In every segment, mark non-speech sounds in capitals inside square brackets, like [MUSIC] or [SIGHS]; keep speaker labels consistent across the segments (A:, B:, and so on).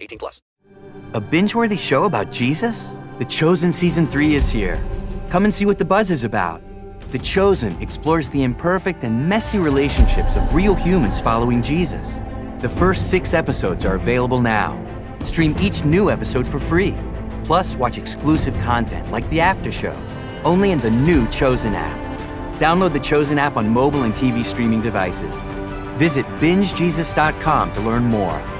A: 18 plus.
B: A binge worthy show about Jesus? The Chosen Season 3 is here. Come and see what the buzz is about. The Chosen explores the imperfect and messy relationships of real humans following Jesus. The first six episodes are available now. Stream each new episode for free. Plus, watch exclusive content like the After Show, only in the new Chosen app. Download the Chosen app on mobile and TV streaming devices. Visit bingejesus.com to learn more.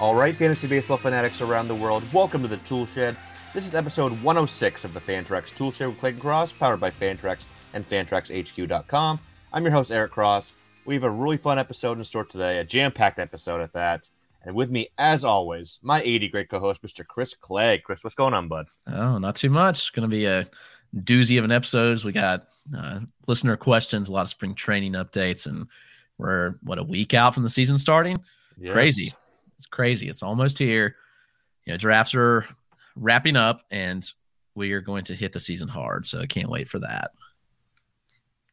C: All right, fantasy baseball fanatics around the world, welcome to the Tool Shed. This is episode 106 of the Fantrax Tool Shed with Clayton Cross, powered by Fantrax and FantraxHQ.com. I'm your host, Eric Cross. We have a really fun episode in store today, a jam packed episode at that. And with me, as always, my 80 great co host, Mr. Chris Clay. Chris, what's going on, bud?
D: Oh, not too much. Going to be a doozy of an episode. We got uh, listener questions, a lot of spring training updates, and we're, what, a week out from the season starting?
C: Yes.
D: Crazy. It's crazy. It's almost here. You know, drafts are wrapping up, and we are going to hit the season hard. So I can't wait for that.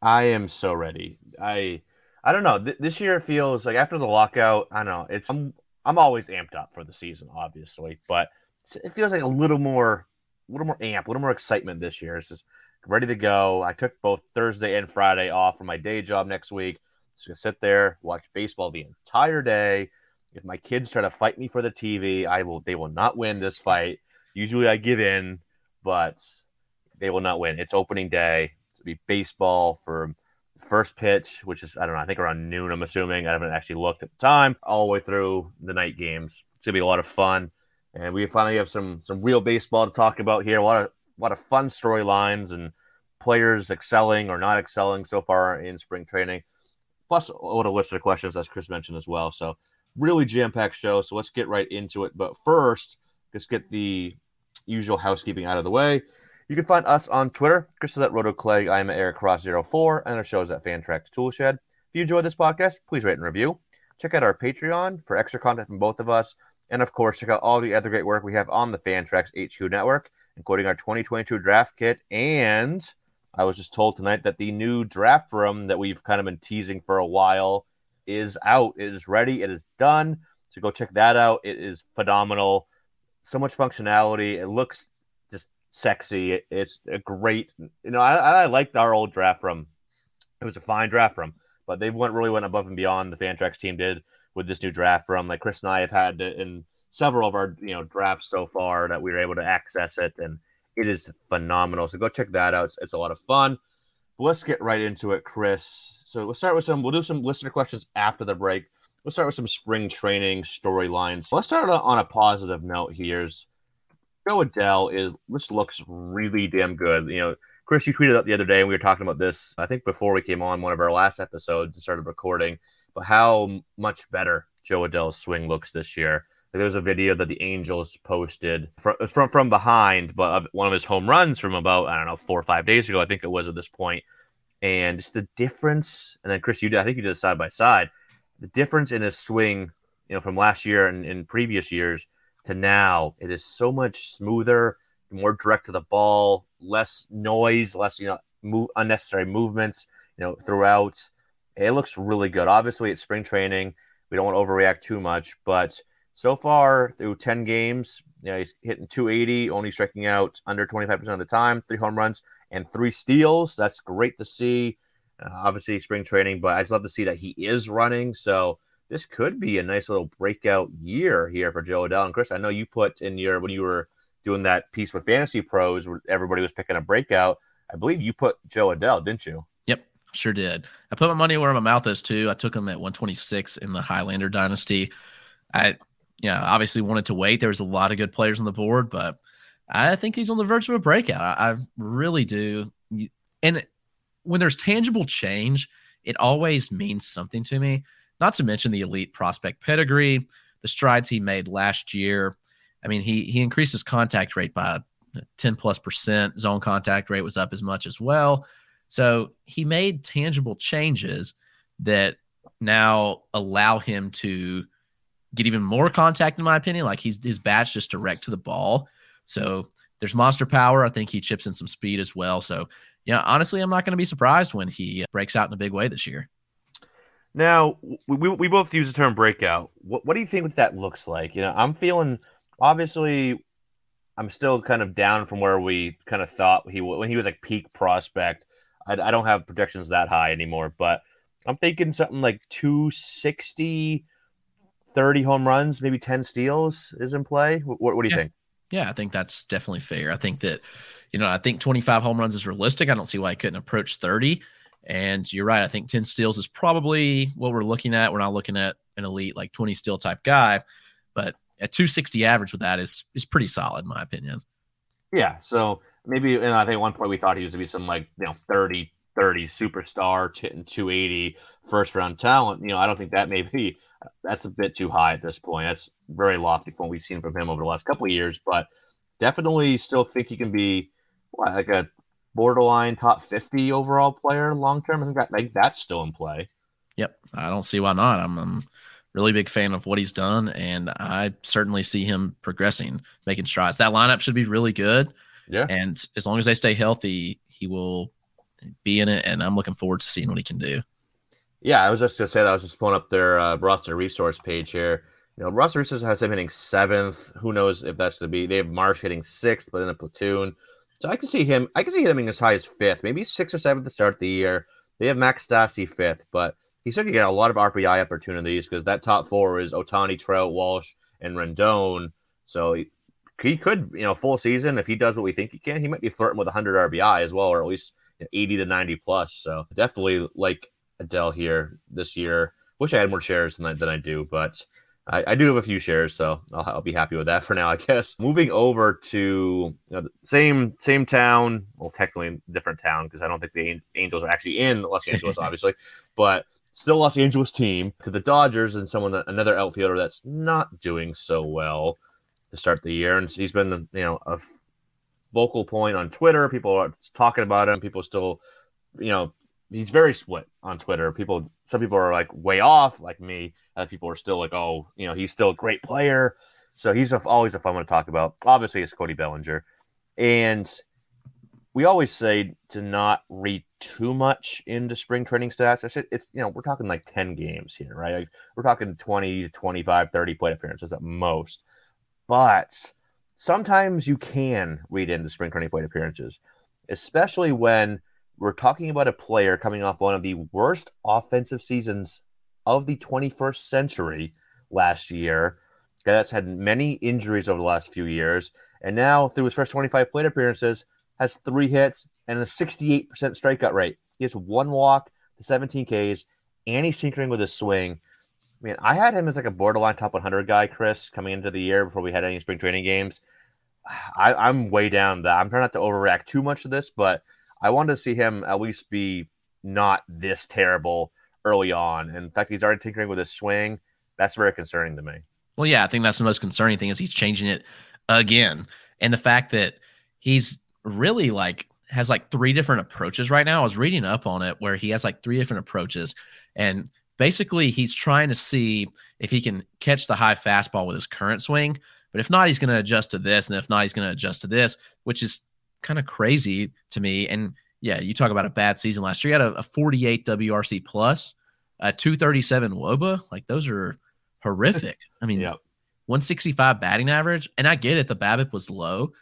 C: I am so ready. I I don't know. Th- this year feels like after the lockout. I don't know. It's I'm I'm always amped up for the season, obviously, but it feels like a little more, a little more amp, a little more excitement this year. It's just ready to go. I took both Thursday and Friday off from my day job next week. Just gonna sit there, watch baseball the entire day. If my kids try to fight me for the TV, I will. They will not win this fight. Usually, I give in, but they will not win. It's opening day. It's be baseball for first pitch, which is I don't know. I think around noon. I'm assuming. I haven't actually looked at the time. All the way through the night games. It's gonna be a lot of fun, and we finally have some some real baseball to talk about here. A lot of a lot of fun storylines and players excelling or not excelling so far in spring training. Plus, a lot of listener questions, as Chris mentioned as well. So really jam-packed show. So let's get right into it. But first, let's get the usual housekeeping out of the way. You can find us on Twitter. Chris is at RotoClegg. I am at Eric Cross04, and our show is at Fantrax Toolshed. If you enjoyed this podcast, please rate and review. Check out our Patreon for extra content from both of us. And of course, check out all the other great work we have on the Fantrax HQ network, including our 2022 draft kit. And I was just told tonight that the new draft room that we've kind of been teasing for a while is out. It is ready. It is done. So go check that out. It is phenomenal. So much functionality. It looks just sexy. It, it's a great. You know, I, I liked our old draft room. It was a fine draft room, but they went really went above and beyond. The Fantrax team did with this new draft from like Chris and I have had in several of our you know drafts so far that we were able to access it, and it is phenomenal. So go check that out. It's, it's a lot of fun. But let's get right into it, Chris. So we'll start with some. We'll do some listener questions after the break. We'll start with some spring training storylines. So Let's start on a positive note. Here's Jo Adell is this looks really damn good. You know, Chris, you tweeted up the other day, and we were talking about this. I think before we came on one of our last episodes and started recording, but how much better Jo Adell's swing looks this year. There's a video that the Angels posted from from, from behind, but one of his home runs from about I don't know four or five days ago, I think it was at this point, and just the difference. And then Chris, you did I think you did a side by side, the difference in his swing, you know, from last year and in previous years to now. It is so much smoother, more direct to the ball, less noise, less you know move, unnecessary movements, you know, throughout. It looks really good. Obviously, it's spring training. We don't want to overreact too much, but so far through 10 games, you know, he's hitting 280, only striking out under 25% of the time, three home runs and three steals. That's great to see. Uh, obviously, spring training, but I just love to see that he is running. So this could be a nice little breakout year here for Jo Adell. And Chris, I know you put in your, when you were doing that piece with Fantasy Pros where everybody was picking a breakout, I believe you put Jo Adell, didn't you?
D: Yep, sure did. I put my money where my mouth is too. I took him at 126 in the Highlander dynasty. I you know, obviously wanted to wait. There was a lot of good players on the board, but I think he's on the verge of a breakout. I, I really do. And when there's tangible change, it always means something to me. Not to mention the elite prospect pedigree, the strides he made last year. I mean, he he increased his contact rate by 10 plus percent. Zone contact rate was up as much as well. So he made tangible changes that now allow him to get even more contact, in my opinion. Like he's his bat's just direct to the ball. So there's monster power. I think he chips in some speed as well. So yeah, honestly, I'm not going to be surprised when he breaks out in a big way this year.
C: Now we, we both use the term breakout. What what do you think that looks like? You know, I'm feeling obviously I'm still kind of down from where we kind of thought he when he was like peak prospect. I, I don't have projections that high anymore, but I'm thinking something like 260 30 home runs, maybe 10 steals is in play. What, what do you
D: yeah.
C: think?
D: Yeah, I think that's definitely fair. I think that, you know, I think 25 home runs is realistic. I don't see why he couldn't approach 30. And you're right. I think 10 steals is probably what we're looking at. We're not looking at an elite like 20 steal type guy, but a 260 average with that is is pretty solid, in my opinion.
C: Yeah. So maybe, and I think at one point we thought he was to be some like, you know, 30, 30 superstar, hitting 280 first round talent. You know, I don't think that may be that's a bit too high at this point. That's very lofty from what we've seen from him over the last couple of years, but definitely still think he can be what, like a borderline top 50 overall player long term. I think, that, think that's still in play.
D: Yep. I don't see why not. I'm, I'm really big fan of what he's done, and I certainly see him progressing, making strides. That lineup should be really good.
C: Yeah.
D: And as long as they stay healthy, he will be in it, and I'm looking forward to seeing what he can do.
C: Yeah, I was just gonna say that I was just pulling up their uh, roster resource page here. You know, roster resource has him hitting seventh. Who knows if that's gonna be? They have Marsh hitting sixth, but in the platoon. So I can see him. I can see him as high as fifth, maybe sixth or seventh to start the year. They have Max Stassi fifth, but he's going to get a lot of RBI opportunities because that top four is Ohtani, Trout, Walsh, and Rendon. So he, he, could, you know, full season if he does what we think he can, he might be flirting with 100 RBI as well, or at least you know, 80 to 90 plus. So definitely like Adell here this year. Wish I had more shares than I, than I do, but I, I, do have a few shares, so I'll, I'll, be happy with that [LAUGHS] for now, I guess. Moving over to you know, the same same town, well, technically different town because I don't think the Angels are actually in Los [LAUGHS] Angeles, obviously, but still Los Angeles team to the Dodgers and someone another outfielder that's not doing so well to start the year, and he's been you know a vocal point on Twitter. People are talking about him. People still you know he's very split on Twitter. People, some people are like way off, like me. Other people are still like, oh, you know, he's still a great player. So he's a, always a fun one to talk about. Obviously, it's Cody Bellinger, and we always say to not read too much into spring training stats. I said it's you know we're talking like 10 games here, right? Like we're talking 20, 25, 30 plate appearances at most. But sometimes you can read into spring training plate appearances, especially when we're talking about a player coming off one of the worst offensive seasons of the 21st century last year. Guy that's had many injuries over the last few years, and now through his first 25 plate appearances, has three hits and a 68% strikeout rate. He has one walk to 17 Ks, and he's tinkering with his swing. I mean, I had him as like a borderline top 100 guy, Chris, coming into the year before we had any spring training games. I, am way down that. I'm trying not to overreact too much to this, but I wanted to see him at least be not this terrible early on. And the fact he's already tinkering with his swing, that's very concerning to me.
D: Well, yeah, I think that's the most concerning thing is he's changing it again. And the fact that he's really like has like three different approaches right now. I was reading up on it where he has like three different approaches. And basically he's trying to see if he can catch the high fastball with his current swing. But if not, he's going to adjust to this. And if not, he's going to adjust to this, which is kind of crazy to me. And yeah, you talk about a bad season last year. He had a, a 48 WRC plus, a 237 WOBA. Like those are horrific. I mean, yep. 165 batting average. And I get it. The BABIP was low,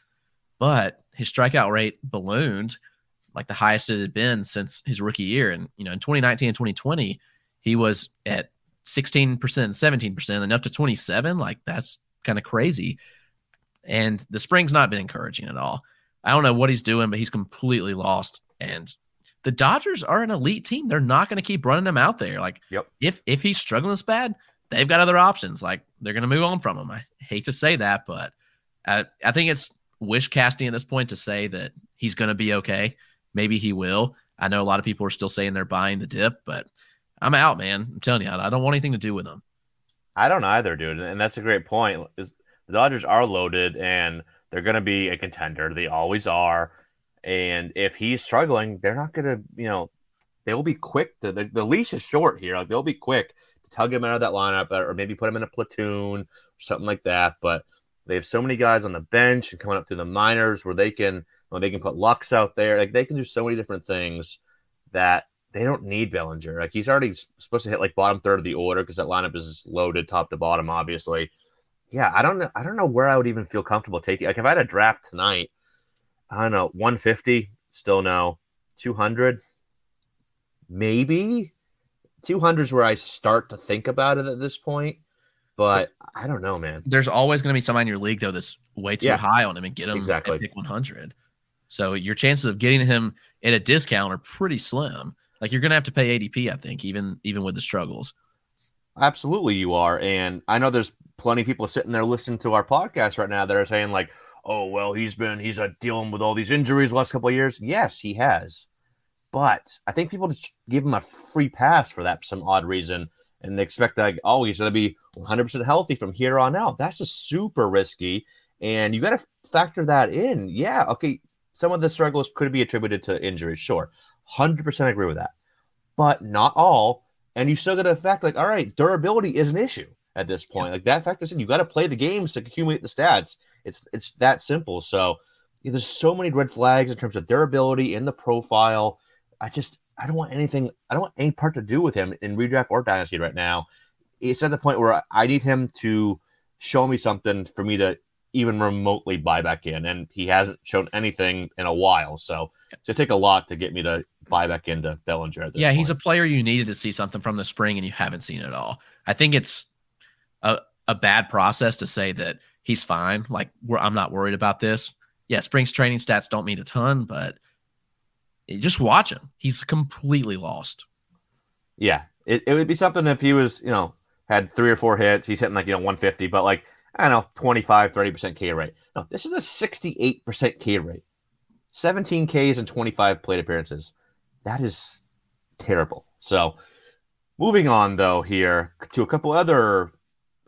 D: but his strikeout rate ballooned like the highest it had been since his rookie year. And, you know, in 2019 and 2020, he was at 16%, 17%, and up to 27. Like that's kind of crazy. And the spring's not been encouraging at all. I don't know what he's doing, but he's completely lost. And the Dodgers are an elite team. They're not going to keep running him out there. Like,
C: yep.
D: if if he's struggling this bad, they've got other options. Like, they're going to move on from him. I hate to say that, but I, I think it's wish casting at this point to say that he's going to be okay. Maybe he will. I know a lot of people are still saying they're buying the dip, but I'm out, man. I'm telling you, I don't want anything to do with him.
C: I don't either, dude. And that's a great point. Is the Dodgers are loaded and they're going to be a contender. They always are. And if he's struggling, they're not going to, you know, they'll be quick. To, the, the leash is short here. Like they'll be quick to tug him out of that lineup or maybe put him in a platoon or something like that. But they have so many guys on the bench and coming up through the minors where they can, you they can put Lux out there. Like they can do so many different things that they don't need Bellinger. Like he's already supposed to hit like bottom third of the order because that lineup is loaded top to bottom, obviously. Yeah, I don't know. I don't know where I would even feel comfortable taking. Like if I had a draft tonight, I don't know, 150, still no. 200, maybe. 200 is where I start to think about it at this point. But I don't know, man.
D: There's always going to be somebody in your league though that's way too yeah, high on him and get him
C: exactly
D: pick 100. So your chances of getting him at a discount are pretty slim. Like you're gonna have to pay ADP, I think, even even with the struggles.
C: Absolutely, you are, and I know there's plenty of people sitting there listening to our podcast right now that are saying like, "Oh, well, he's been he's uh, dealing with all these injuries the last couple of years." Yes, he has, but I think people just give him a free pass for that for some odd reason, and they expect that oh, he's gonna be 100 percent healthy from here on out. That's just super risky, and you got to factor that in. Yeah, okay, some of the struggles could be attributed to injuries, sure. 100% agree with that. But not all. And you still got to fact like, all right, durability is an issue at this point. Yeah. Like that factors in. You got to play the games to accumulate the stats. It's it's that simple. So yeah, there's so many red flags in terms of durability in the profile. I just I don't want anything. I don't want any part to do with him in redraft or dynasty right now. It's at the point where I need him to show me something for me to even remotely buy back in, and he hasn't shown anything in a while. So it's going take a lot to get me to buy back into Bellinger.
D: yeah,
C: point.
D: he's a player you needed to see something from the spring, and you haven't seen it all. I think it's a a bad process to say that he's fine. Like I'm not worried about this. Yeah, spring's training stats don't mean a ton, but just watch him. He's completely lost.
C: Yeah, it, it would be something if he was, you know, had three or four hits. He's hitting like, you know, 150, but like I don't know, 25, 30% K rate. No, this is a 68% K rate. 17 Ks and 25 plate appearances. That is terrible. So, moving on though here to a couple other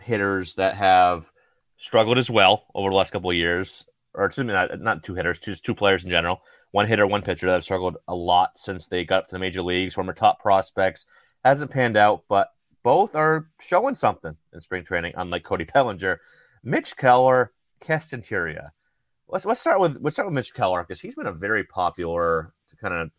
C: hitters that have struggled as well over the last couple of years, or excuse me, not, not two hitters, just two players in general. One hitter, one pitcher that have struggled a lot since they got up to the major leagues, former top prospects. Hasn't panned out, but both are showing something in spring training, unlike Cody Bellinger. Mitch Keller, Keston Hiura. Let's let's start with let's start with Mitch Keller because he's been a very popular kind of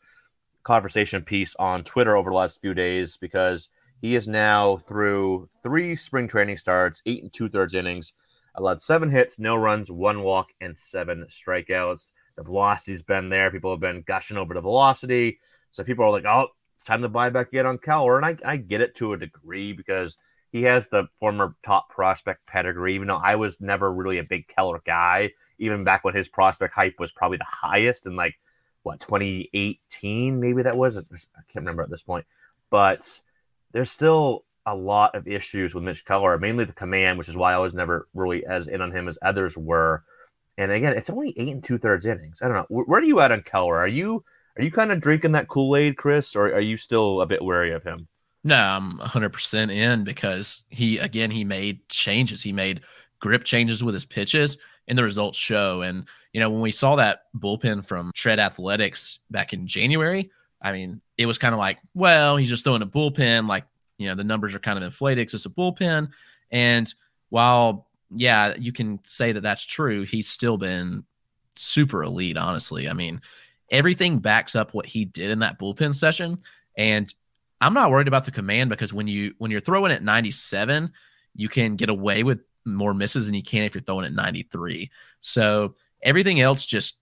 C: conversation piece on Twitter over the last few days because he is now through three spring training starts, eight and two thirds innings, allowed seven hits, no runs, one walk, and seven strikeouts. The velocity's been there. People have been gushing over the velocity. So people are like, oh, it's time to buy back in on Keller. And I, I get it to a degree because he has the former top prospect pedigree, even though I was never really a big Keller guy, even back when his prospect hype was probably the highest in like what 2018, maybe that was. I can't remember at this point, but there's still a lot of issues with Mitch Keller, mainly the command, which is why I was never really as in on him as others were. And again, it's only eight and two thirds innings. I don't know. Where, are you at on Keller? Are you are you kind of drinking that Kool Aid, Chris, or are you still a bit wary of him?
D: No, I'm 100% in because he, again, he made changes. He made grip changes with his pitches, and the results show. And, you know, when we saw that bullpen from Tread Athletics back in January, I mean, it was kind of like, well, he's just throwing a bullpen. Like, you know, the numbers are kind of inflated because it's a bullpen. And while, yeah, you can say that that's true, he's still been super elite, honestly. I mean, everything backs up what he did in that bullpen session. And I'm not worried about the command because when you when you're throwing at 97, you can get away with more misses than you can if you're throwing at 93. So everything else just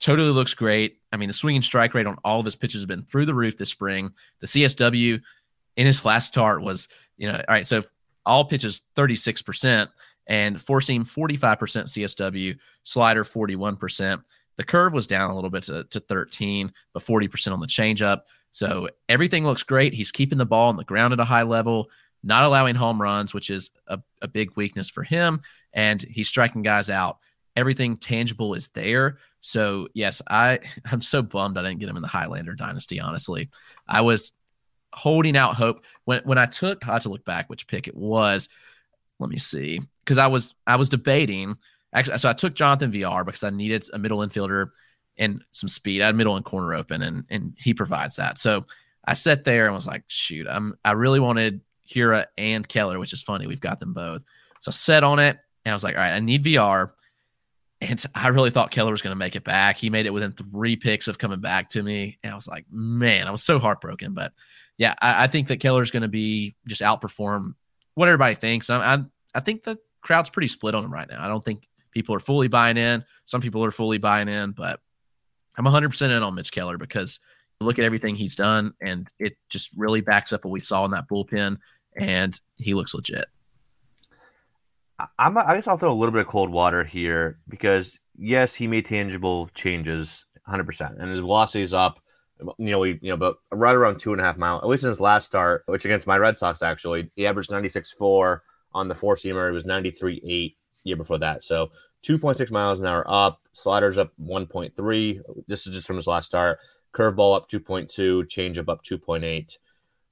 D: totally looks great. I mean, the swinging strike rate on all of his pitches has been through the roof this spring. The CSW in his last start was, you know, all right, so all pitches 36% and four seam 45% CSW, slider 41%. The curve was down a little bit to, to 13, but 40% on the changeup. So everything looks great. He's keeping the ball on the ground at a high level, not allowing home runs, which is a, a big weakness for him. And he's striking guys out. Everything tangible is there. So yes, I [LAUGHS] I'm so bummed I didn't get him in the Highlander dynasty. Honestly, I was holding out hope when when I took. I had to look back which pick it was. Let me see, because I was I was debating Actually, so I took Jonathan Villar because I needed a middle infielder and some speed. I had middle and corner open, and and he provides that. So I sat there and was like, shoot, I'm I really wanted Hiura and Keller, which is funny. We've got them both. So I set on it and I was like, all right, I need Villar. And [LAUGHS] I really thought Keller was going to make it back. He made it within three picks of coming back to me. And I was like, man, I was so heartbroken. But yeah, I, I think that Keller's going to be just outperform what everybody thinks. I, I, I think the crowd's pretty split on him right now. I don't think People are fully buying in. Some people are fully buying in, but I'm 100% in on Mitch Keller because look at everything he's done, and it just really backs up what we saw in that bullpen, and he looks legit.
C: I'm, I guess I'll throw a little bit of cold water here because yes, he made tangible changes, 100, percent and his velocity is up. Um, you know, you know, but right around two and a half miles. At least in his last start, which against my Red Sox actually, he averaged 96.4 on the four seamer. It was 93.8 year before that. So 2.6 miles an hour up, sliders up 1.3. This is just from his last start. Curveball up 2.2, changeup up 2.8.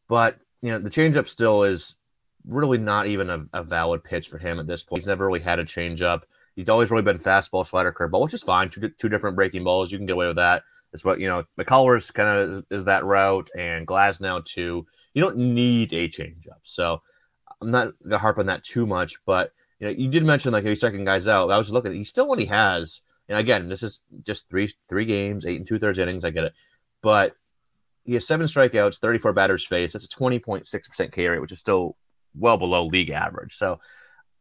C: But, you know, the changeup still is really not even a, a, valid pitch for him at this point. He's never really had a changeup. He's always really been fastball, slider, curveball, which is fine. Two, two different breaking balls. You can get away with that. It's what, you know, McCullers kind of is, is, that route and Glasnow too. You don't need a changeup. So I'm not to harp on that too much, but – you know, you did mention like he's striking guys out. I was looking, he still only has, and again, this is just three three games, eight and two thirds innings. I get it, but he has seven strikeouts, 34 batters faced. That's a 20.6% K rate, which is still well below league average. So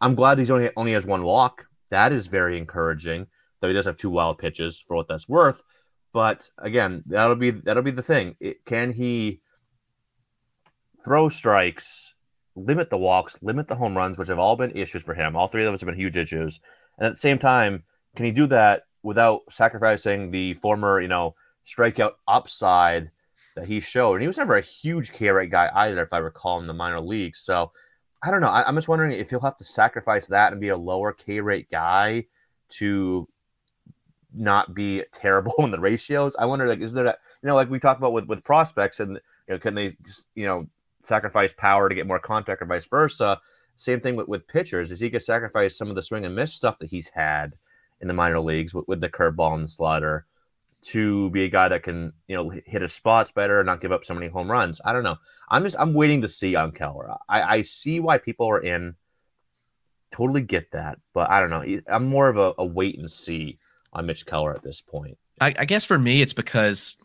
C: I'm glad he's only only has one walk. That is very encouraging. Though he does have two wild pitches for what that's worth. But again, that'll be that'll be the thing. It, can he throw strikes limit the walks, limit the home runs, which have all been issues for him. All three of those have been huge issues. And at the same time, can he do that without sacrificing the former, you know, strikeout upside that he showed? And he was never a huge K rate guy either, if I recall, in the minor leagues. So I don't know. I, am just wondering if he'll have to sacrifice that and be a lower K rate guy to not be terrible [LAUGHS] in the ratios. I wonder, like, is there that, you know, like we talk about with, with prospects and, you know, can they just, you know, sacrifice power to get more contact or vice versa. Same thing with, with pitchers is he could sacrifice some of the swing and miss stuff that he's had in the minor leagues with, with the curveball and the slider to be a guy that can, you know, hit his spots better and not give up so many home runs. I don't know. I'm just I'm waiting to see on Keller. I, I see why people are in. Totally get that, but I don't know. I'm more of a, a wait and see on Mitch Keller at this point.
D: I, I guess for me, it's because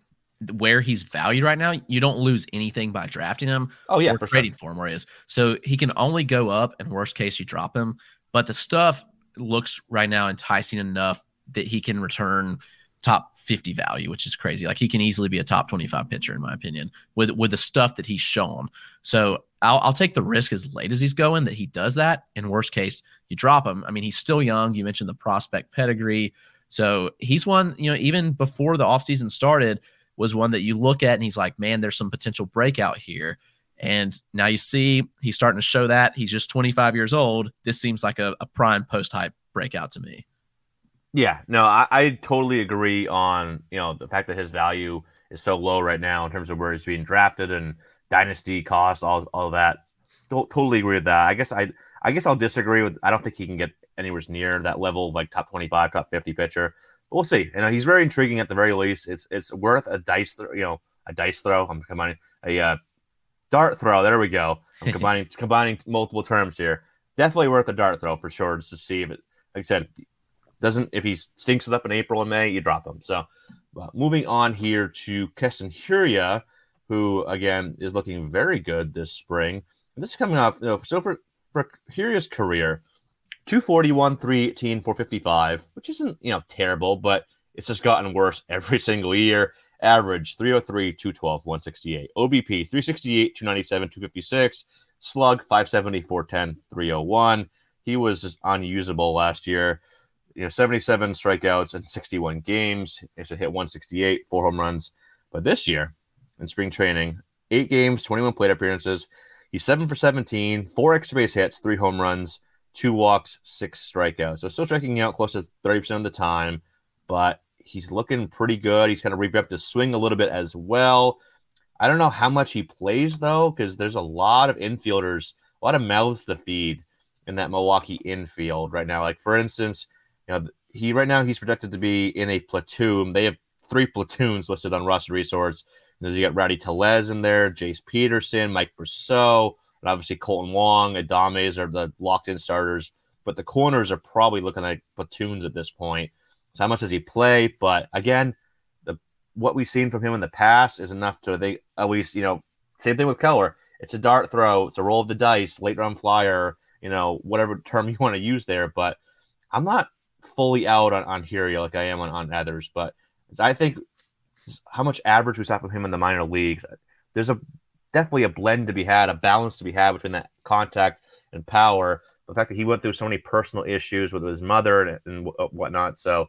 D: where he's valued right now, you don't lose anything by drafting him.
C: Oh yeah,
D: or trading sure. for him where he is. So he can only go up, and worst case, you drop him. But the stuff looks right now enticing enough that he can return top 50 value, which is crazy. Like he can easily be a top 25 pitcher in my opinion with with the stuff that he's shown. So I'll, I'll take the risk as late as he's going that he does that. In worst case, you drop him. I mean, he's still young. You mentioned the prospect pedigree. So he's one, you know, even before the offseason started, was one that you look at and he's like, man, there's some potential breakout here. And now you see he's starting to show that he's just 25 years old. This seems like a, a prime post hype breakout to me.
C: Yeah, no, I, I totally agree on you know the fact that his value is so low right now in terms of where he's being drafted and dynasty costs, all all that. Don't, totally agree with that. I guess I I guess I'll disagree with. I don't think he can get anywhere near that level of like top twenty five, top fifty pitcher. But we'll see. You know, he's very intriguing at the very least. It's it's worth a dice, th- you know, a dice throw. I'm combining a uh, dart throw. There we go. I'm [LAUGHS] combining combining multiple terms here. Definitely worth a dart throw for sure, just to see if it. Like I said, doesn't if he stinks it up in April and May, you drop him. So, moving on here to Keston Hiura, who again is looking very good this spring. And this is coming off, you know, so for for Hiura's career, 241, 318, 455, which isn't you know terrible, but it's just gotten worse every [LAUGHS] single year. Average 303, 212, 168. OBP 368, 297, 256. Slug 570, 410, 301. He was just unusable last year you know, 77 strikeouts in 61 games. He to hit 168, four home runs. But this year in spring training, eight games, 21 plate appearances. He's seven for 17, four extra base hits, three home runs, two walks, six strikeouts. So still striking out close to 30% of the time, but he's looking pretty good. He's kind of revamped his swing a little bit as well. I don't know how much he plays though, because there's a lot of infielders, a lot of mouths to feed in that Milwaukee infield right now. Like for instance, you know, he right now he's projected to be in a platoon. They have three platoons listed on roster resource. And you got Rowdy Tellez in there, Jace Peterson, Mike Brosseau, and obviously Kolten Wong, Adames are the locked in starters. But the corners are probably looking like platoons at this point. So how much does he play? But again, the what we've seen from him in the past is enough to they at least, you know, same thing with Keller. It's a dart throw, it's a roll of the dice, late round flyer, you know, whatever term [LAUGHS] you want to use there. But I'm not fully out on, on Hiura like I am on, on others, but I think how much average we saw from him in the minor leagues, there's a definitely a blend to be had, a balance to be had between that contact and power. The fact that he went through so many personal issues with his mother and, and uh, whatnot. So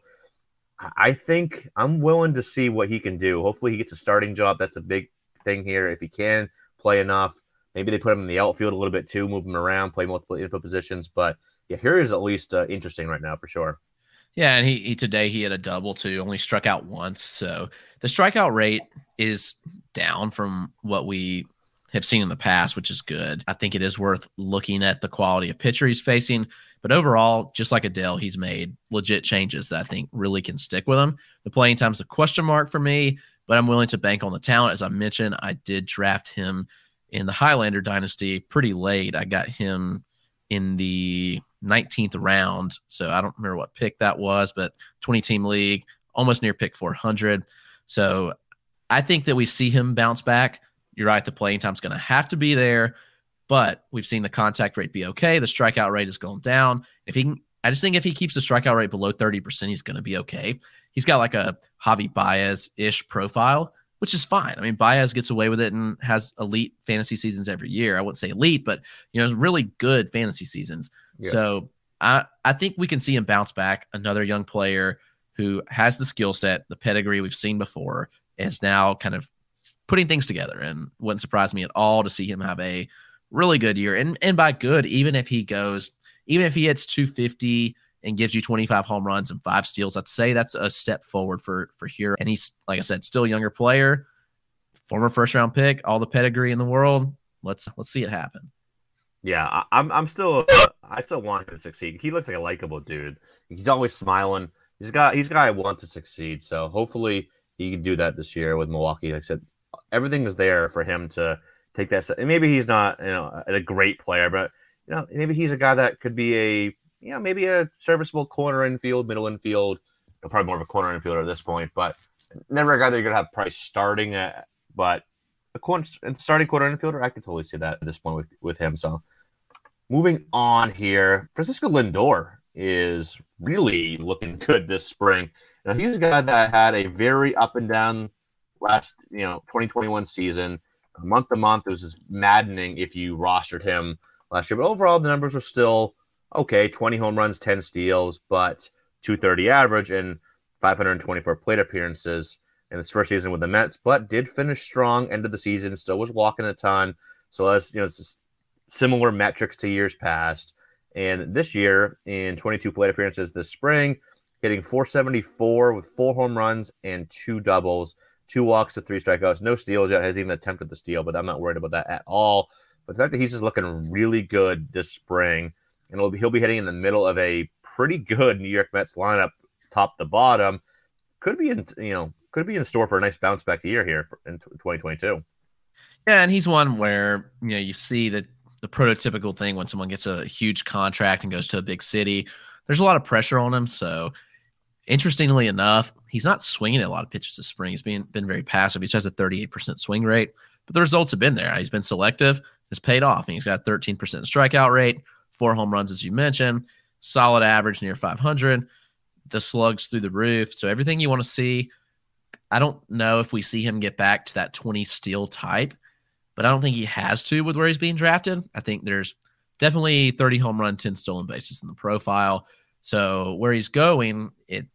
C: I think I'm willing to see what he can do. Hopefully, he gets a starting job. That's a big thing here. If he can play enough, maybe they put him in the outfield a little bit too, move him around, play multiple infield positions. But yeah, here is at least uh, interesting right now for sure.
D: Yeah, and he, he today he had a double too, only struck out once. So the strikeout rate is down from what we have seen in the past, which is good. I think it is worth looking at the quality of pitcher he's facing. But overall, just like Adell, he's made legit changes that I think really can stick with him. The playing time's a question mark for me, but I'm willing to bank on the talent. As I mentioned, I did draft him in the Highlander dynasty pretty late. I got him in the 19th round. So I don't remember what pick that was, but 20 team league, almost near pick 400. So I think that we see him bounce back. You're right, the playing time's going to have to be there, but we've seen the contact rate be okay. The strikeout rate is going down. If he can, I just think if he keeps the strikeout rate below 30%, he's going to be okay. He's got like a Javi Baez ish profile, which is fine. I mean, Baez gets away with it and has elite fantasy seasons every year. I wouldn't say elite, but you know, it's really good fantasy seasons. So I I think we can see him bounce back. Another young player who has the skill set, the pedigree we've seen before, is now kind of putting things together. And wouldn't surprise me at all to see him have a really good year. And and by good, even if he goes, even if he hits 250 and gives you 25 home runs and five steals, I'd say that's a step forward for for here. And he's like I said, still a younger player, former first round pick, all the pedigree in the world. Let's let's see it happen.
C: Yeah, I, I'm I'm still I still want him to succeed. He looks like a likable dude. He's always smiling. He's got he's got I want to succeed. So hopefully he can do that this year with Milwaukee. Like I said, everything is there for him to take that. And maybe he's not you know a great player, but you know maybe he's a guy that could be a you know maybe a serviceable corner infield, middle infield. Probably more of a corner infielder at this point, but never a guy that you're gonna have Price starting at. But a corner, starting corner infielder, I could totally see that at this point with with him. So moving on here, Francisco Lindor. is really looking good this spring. Now he's a guy that had a very up and down last, you know, 2021 season. Month to month, it was just maddening if you rostered him last year. But overall, the numbers were still okay 20 home runs, 10 steals, but 230 average and 524 plate appearances in his first season with the Mets, but did finish strong end of the season, still was walking a ton. So that's, you know, it's similar metrics to years past. And this year, in 22 plate appearances this spring, hitting 474 with four home runs and two doubles, two walks to three strikeouts, no steals yet. Has even attempted the steal, but I'm not worried about that at all. But the fact that he's just looking really good this spring, and be, he'll be hitting in the middle of a pretty good New York Mets lineup, top to bottom, could be in you know could be in store for a nice bounce back year here in 2022.
D: Yeah, and he's one where you know you see that the prototypical thing when someone gets a huge contract and goes to a big city. There's a lot of pressure on him. So, interestingly enough, he's not swinging a lot of pitches this spring. He's been been very passive. He has a 38% swing rate, but the results have been there. He's been selective. It's paid off. And he's got 13% strikeout rate, four home runs, as you mentioned, solid average near 500. The slugs through the roof. So everything you want to see. I don't know if we see him get back to that 20 steal type but I don't think he has to with where he's being drafted. I think there's definitely 30 home run, 10 stolen bases in the profile. So where he's going, it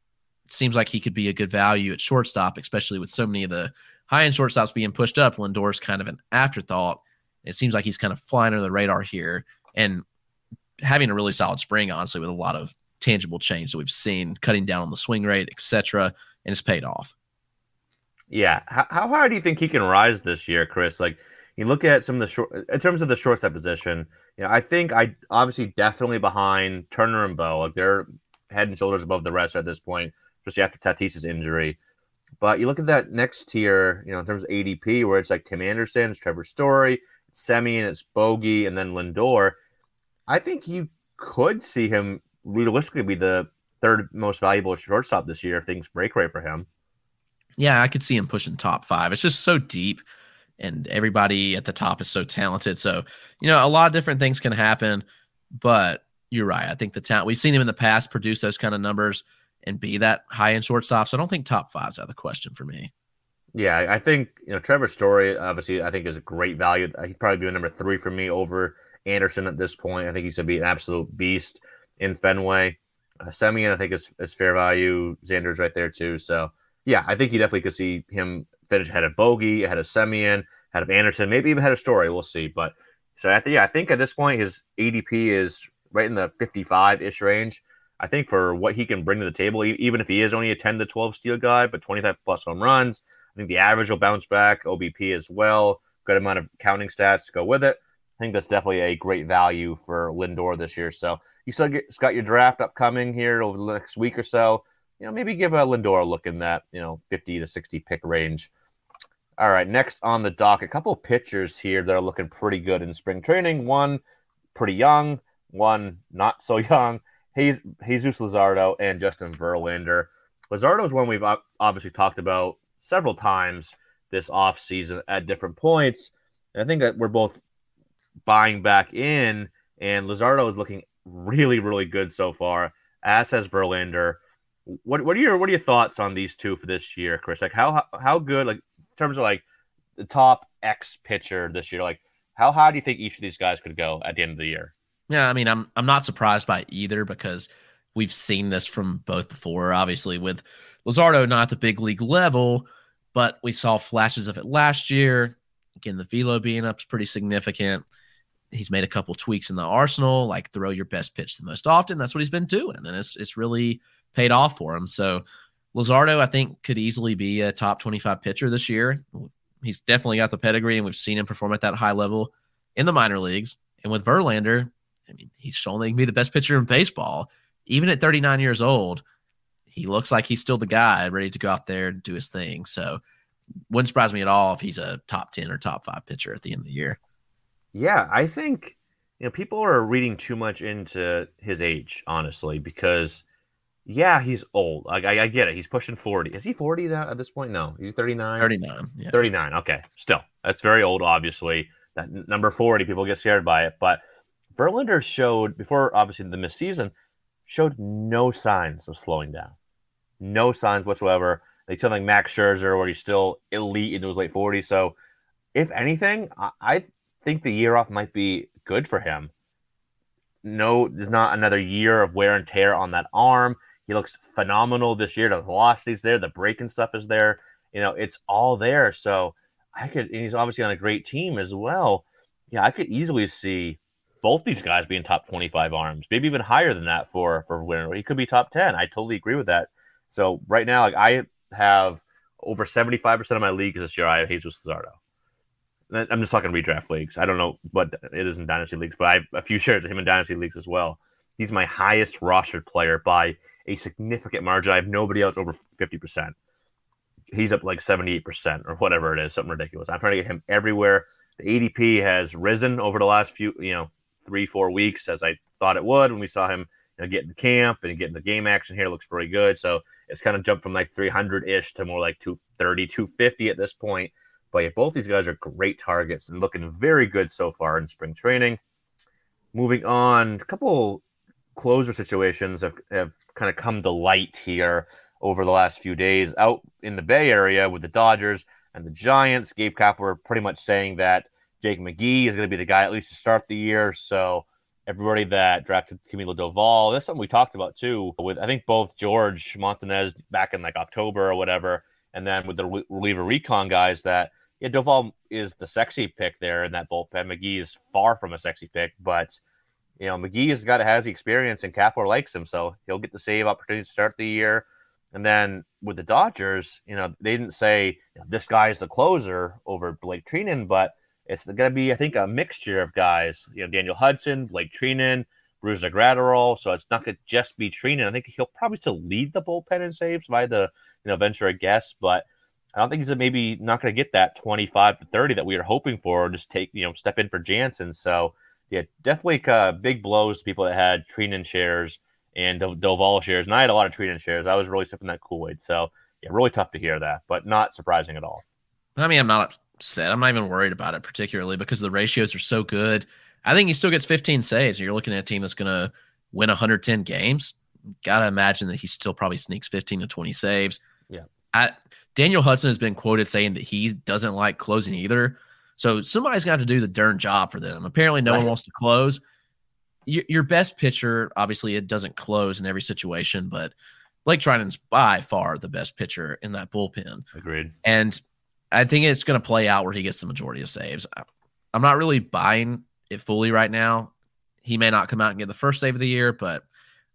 D: seems like he could be a good value at shortstop, especially with so many of the high end shortstops being pushed up. Lindor's kind of an afterthought. It seems like he's kind of flying under the radar here and having a really solid spring, honestly, with a lot of tangible change that we've seen, cutting down on the swing rate, etc., and it's paid off.
C: Yeah. How, how high do you think he can rise this year, Chris? Like, you look at some of the short in terms of the shortstop position. You know, I think I obviously definitely behind Turner and Bo. Like they're head and shoulders above the rest at this point, especially after Tatis's injury. But you look at that next tier, you know, in terms of ADP, where it's like Tim Anderson, it's Trevor Story, it's Semien, it's Bogey, and then Lindor. I think you could see him realistically be the third most valuable shortstop this year if things break right for him.
D: Yeah, I could see him pushing top five. It's just so deep and everybody at the top is so talented. So, you know, a lot of different things can happen, but you're right. I think the talent we've seen him in the past produce those kind of numbers and be that high end shortstop. So I don't think top five's out of the question for me.
C: Yeah, I think you know Trevor Story obviously I think is a great value. He'd probably be a number three for me over Anderson at this point. I think he's gonna be an absolute beast in Fenway. Uh, Semien I think is, is fair value. Xander's right there too. So yeah, I think you definitely could see him finish ahead of Bogey, ahead of Semien, ahead of Anderson, maybe even ahead of Story. We'll see. But so I think yeah, I think at this point his ADP is right in the 55 ish range. I think for what he can bring to the table, even if he is only a 10 to 12 steal guy, but 25 plus home runs, I think the average will bounce back. OBP as well, good amount of counting stats to go with it. I think that's definitely a great value for Lindor this year. So you still get, got your draft upcoming here over the next week or so you know, maybe give a Lindor a look in that, you know, 50 to 60 pick range. All right, next on the dock, a couple pitchers here that are looking pretty good in spring training. One pretty young, one not so [LAUGHS] young. He's Jesus Luzardo and Justin Verlander. Luzardo is one we've obviously talked about several times this offseason at different points. And I think that we're both buying back in, and Luzardo is looking really, really good so far, as has Verlander. What what are your what are your thoughts on these two for this year, Chris? Like how how good like in terms of like the top X pitcher this year, like how high do you think each of these guys could go at the end of the year?
D: Yeah, I mean, I'm I'm not surprised by either because we've seen this from both before. Obviously, with Luzardo not at the big league level, but we saw flashes of it last year. Again, the velo being up is pretty significant. He's made a couple tweaks in the arsenal, like throw your best pitch the most often. That's what he's been doing, and it's it's really paid off for him. So Luzardo, I think, could easily be a top 25 pitcher this year. He's definitely got the pedigree, and we've seen him perform at that high level in the minor leagues. And with Verlander, I mean, he's shown that he can be the best pitcher in baseball. Even at 39 years old, he looks like he's still the guy ready to go out there and do his thing. So wouldn't surprise me at all if he's a top 10 or top five pitcher at the end of the year.
C: Yeah, I think you know people are reading too much into his age, honestly, because – yeah, he's old. I, I, I, get it. He's pushing 40. Is he 40 now at this point? No, he's 39.
D: 39. Yeah.
C: 39. Okay. Still, that's very old, obviously. That number 40, people get scared by it. But Verlander showed before, obviously, the missed season, showed no signs of slowing down. No signs whatsoever. They took like Max Scherzer, where he's still elite into his late 40s. So, if anything, I, I think the year off might be good for him. No, there's not another year of wear and tear on that arm. He looks phenomenal this year. The velocity's there, the breaking stuff is there. You know, it's all there. So I could, and he's obviously on a great team as well. Yeah, I could easily see both these guys being top 25 arms, maybe even higher than that for for winner. He could be top 10. I totally agree with that. So right now, like I have over 75% of my leagues this year, I have Jesus Luzardo. I'm just talking redraft leagues. I don't know what it is in dynasty leagues, but I have a few shares of him in dynasty leagues as well. He's my highest rostered player by a significant margin. I have nobody else over 50%. He's up like 78% or whatever it is, something ridiculous. I'm trying to get him everywhere. The ADP has risen over the last few, you know, three, four weeks as I thought it would when we saw him you know, get in camp and get in the game action here. Looks pretty good. So it's kind of jumped from like 300 ish to more like 230, 250 at this point. But yeah, both these guys are great targets and looking very good so far in spring training. Moving on, a couple closer situations have, have kind of come to light here over the last few days out in the Bay Area with the Dodgers and the Giants. Gabe Kapler pretty much saying that Jake McGee is going to be the guy at least to start the year. So everybody that drafted Camilo Doval, that's something we talked about too. With I think both George Montanez back in like October or whatever, and then with the reliever recon guys that yeah, Doval is the sexy pick there in that bullpen. McGee is far from a sexy pick, but you know McGee has got has the experience and Kapler likes him, so he'll get the save opportunity to start the year. And then with the Dodgers, you know, they didn't say this guy is the closer over Blake Treinen, but it's going to be, I think, a mixture of guys. You know, Daniel Hudson, Blake Treinen, Brusdar Graterol. So it's not going to just be Treinen. I think he'll probably still lead the bullpen in saves by the you know venture a guess, but I don't think he's maybe not going to get that 25 to 30 that we are hoping for. or Just take you know step in for Jansen. So yeah, definitely uh, big blows to people that had Treinen shares and Doval shares. And I had a lot of Treinen shares. I was really sipping that Kool Aid. So yeah, really tough to hear that, but not surprising at all.
D: I mean, I'm not upset. I'm not even worried about it particularly because the ratios are so good. I think he still gets 15 saves. You're looking at a team that's going to win 110 games. Got to imagine that he still probably sneaks 15 to 20 saves.
C: Yeah.
D: I, Daniel Hudson has been quoted saying that he doesn't like closing either. So somebody's got to do the darn job for them. Apparently, no right. one wants to close. Your best pitcher, obviously, it doesn't close in every situation, but Blake Treinen's by far the best pitcher in that bullpen.
C: Agreed.
D: And I think it's going to play out where he gets the majority of saves. I'm not really buying it fully right now. He may not come out and get the first save of the year, but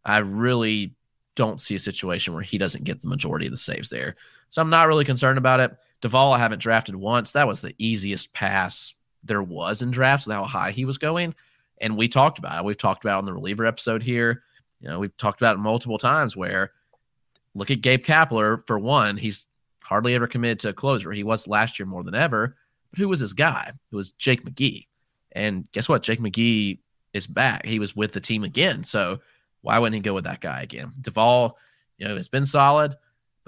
D: I really don't see a situation where he doesn't get the majority of the saves there. So I'm not really concerned about it. Doval, I haven't drafted once. That was the easiest pass there was in drafts with how high he was going. And we talked about it. We've talked about it on the reliever episode here. You know, we've talked about it multiple times where look at Gabe Kapler for one. He's hardly ever committed to a closer. He was last year more than ever. But who was his guy? It was Jake McGee. And guess what? Jake McGee is back. He was with the team again. So why wouldn't he go with that guy again? Doval, you know, has been solid.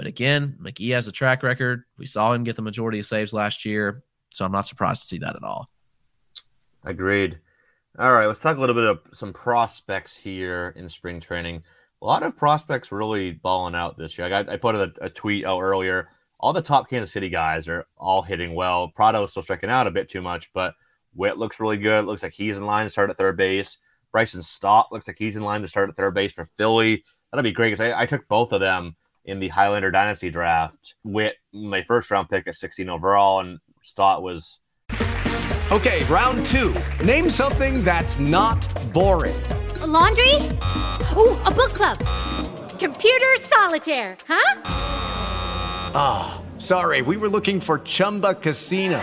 D: But again, McGee has a track record. We saw him get the majority of saves last year. So I'm not surprised to see that at all.
C: Agreed. All right, let's talk a little bit of some prospects here in spring training. A lot of prospects really balling out this year. I, got, I put a, a tweet out earlier all the top Kansas City guys are all hitting well. Pratto is still striking out a bit too much, but Witt looks really good. Looks like he's in line to start at third base. Bryson Stott looks like he's in line to start at third base for Philly. That'll be great because I, I, took both of them in the Highlander Dynasty draft. with my first round pick at 16 overall, and Stott was.
E: Okay, round two. Name something that's not boring.
F: A laundry? Ooh, a book club. Computer solitaire, huh?
E: Ah, oh, sorry, we were looking for Chumba Casino.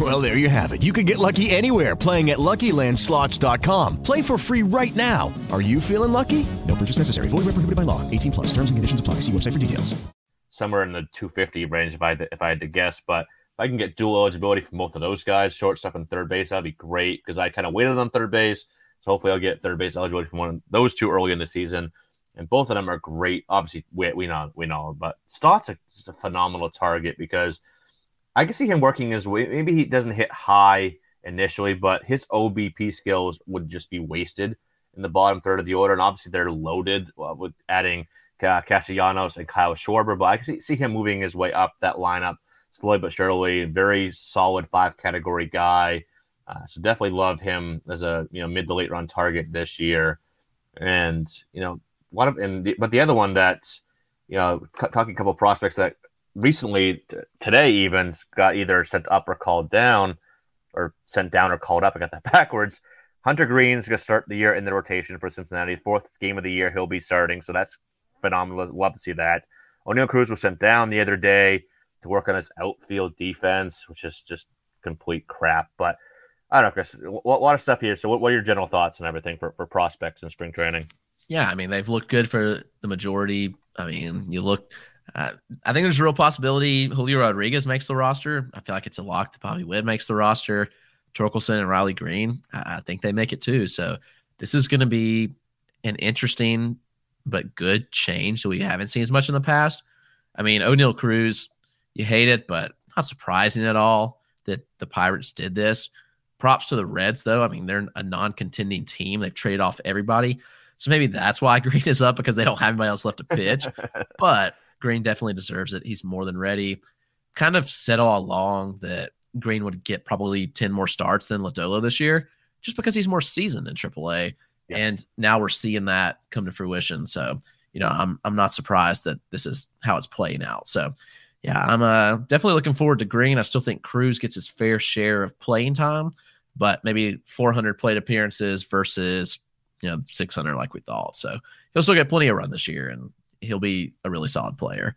G: Well, there you have it. You can get lucky anywhere playing at LuckyLandSlots.com. Play for free right now. Are you feeling lucky? No purchase necessary. Void where prohibited by law. 18 plus. Terms and conditions apply. See website for details.
C: Somewhere in the 250 range, if I if I had to guess, but if I can get dual eligibility from both of those guys, shortstop and third base, that'd be great because I kind of waited on third base. So hopefully I'll get third base eligibility from one of those two early in the season. And both of them are great. Obviously, we, we know we know, but Stott's a, just a phenomenal target because I can see him working his way. Maybe he doesn't hit high initially, but his OBP skills would just be wasted in the bottom third of the order. And obviously, they're loaded uh, with adding Castellanos and Kyle Schwarber. But I can see, him moving his way up that lineup slowly but surely. Very solid five category guy. Uh, so definitely love him as a you know mid to late run target this year. And you know what? And the, but the other one that you know talking a couple prospects that recently t- today even got either sent up or called down, or sent down or called up. I got that [LAUGHS] backwards. Hunter Greene's going to start the year in the rotation for Cincinnati. Fourth game of the year, he'll be starting, so that's phenomenal. Love to see that. Oneil Cruz was sent down the other day to work on his outfield defense, which is just complete crap. But I don't know, Chris. A lot of stuff here. So, what, what are your general thoughts and everything for, for prospects in spring training?
D: Yeah, I mean they've looked good for the majority. I mean, you look. Uh, I think there's a real possibility Julio Rodriguez makes the roster. I feel like it's a lock that Bobby Witt makes the roster. Torkelson and Riley Greene, I, I think they make it too. So this is going to be an interesting but good change that we haven't seen as much in the past. I mean, Oneil Cruz, you hate it, but not surprising at all that the Pirates did this. Props to the Reds, though. I mean, they're a non contending team. They've traded off everybody. So maybe that's why [LAUGHS] Greene is up because they don't have anybody else left to pitch. [LAUGHS] but Greene definitely deserves it. He's more than ready. Kind of said all along that Greene would get probably 10 more starts than Lodolo this year just because he's more seasoned in AAA. Yeah. And now we're seeing that come to fruition. So, you know, I'm I'm not surprised that this is how it's playing out. So, yeah, I'm uh, definitely looking forward to Greene. I still think Cruz gets his fair share of playing time, but maybe 400 plate appearances versus you know 600 like we thought. So he'll still get plenty of run this year, and he'll be a really solid player.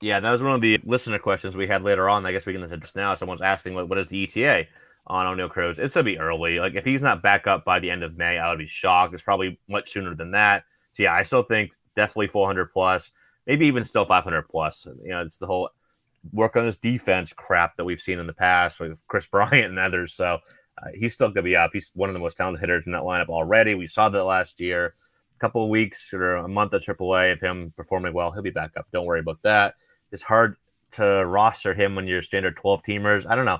C: Yeah, that was one of the listener questions we had later on. I guess we can listen just now. Someone's asking, what, what is the ETA on Oneil Cruz? It's to be early. Like, if he's not back up by the end of May, I would be shocked. It's probably much sooner than that. So, yeah, I still think definitely 400 plus, maybe even still 500 plus. You know, it's the whole work on this defense crap that we've seen in the past with Chris [LAUGHS] Bryant and others. So, uh, he's still to be up. He's one of the most talented hitters in that lineup already. We saw that last year. Couple of weeks or a month at AAA of him performing well, he'll be back up. Don't worry about that it's hard to roster him when you're standard 12 teamers. I don't know.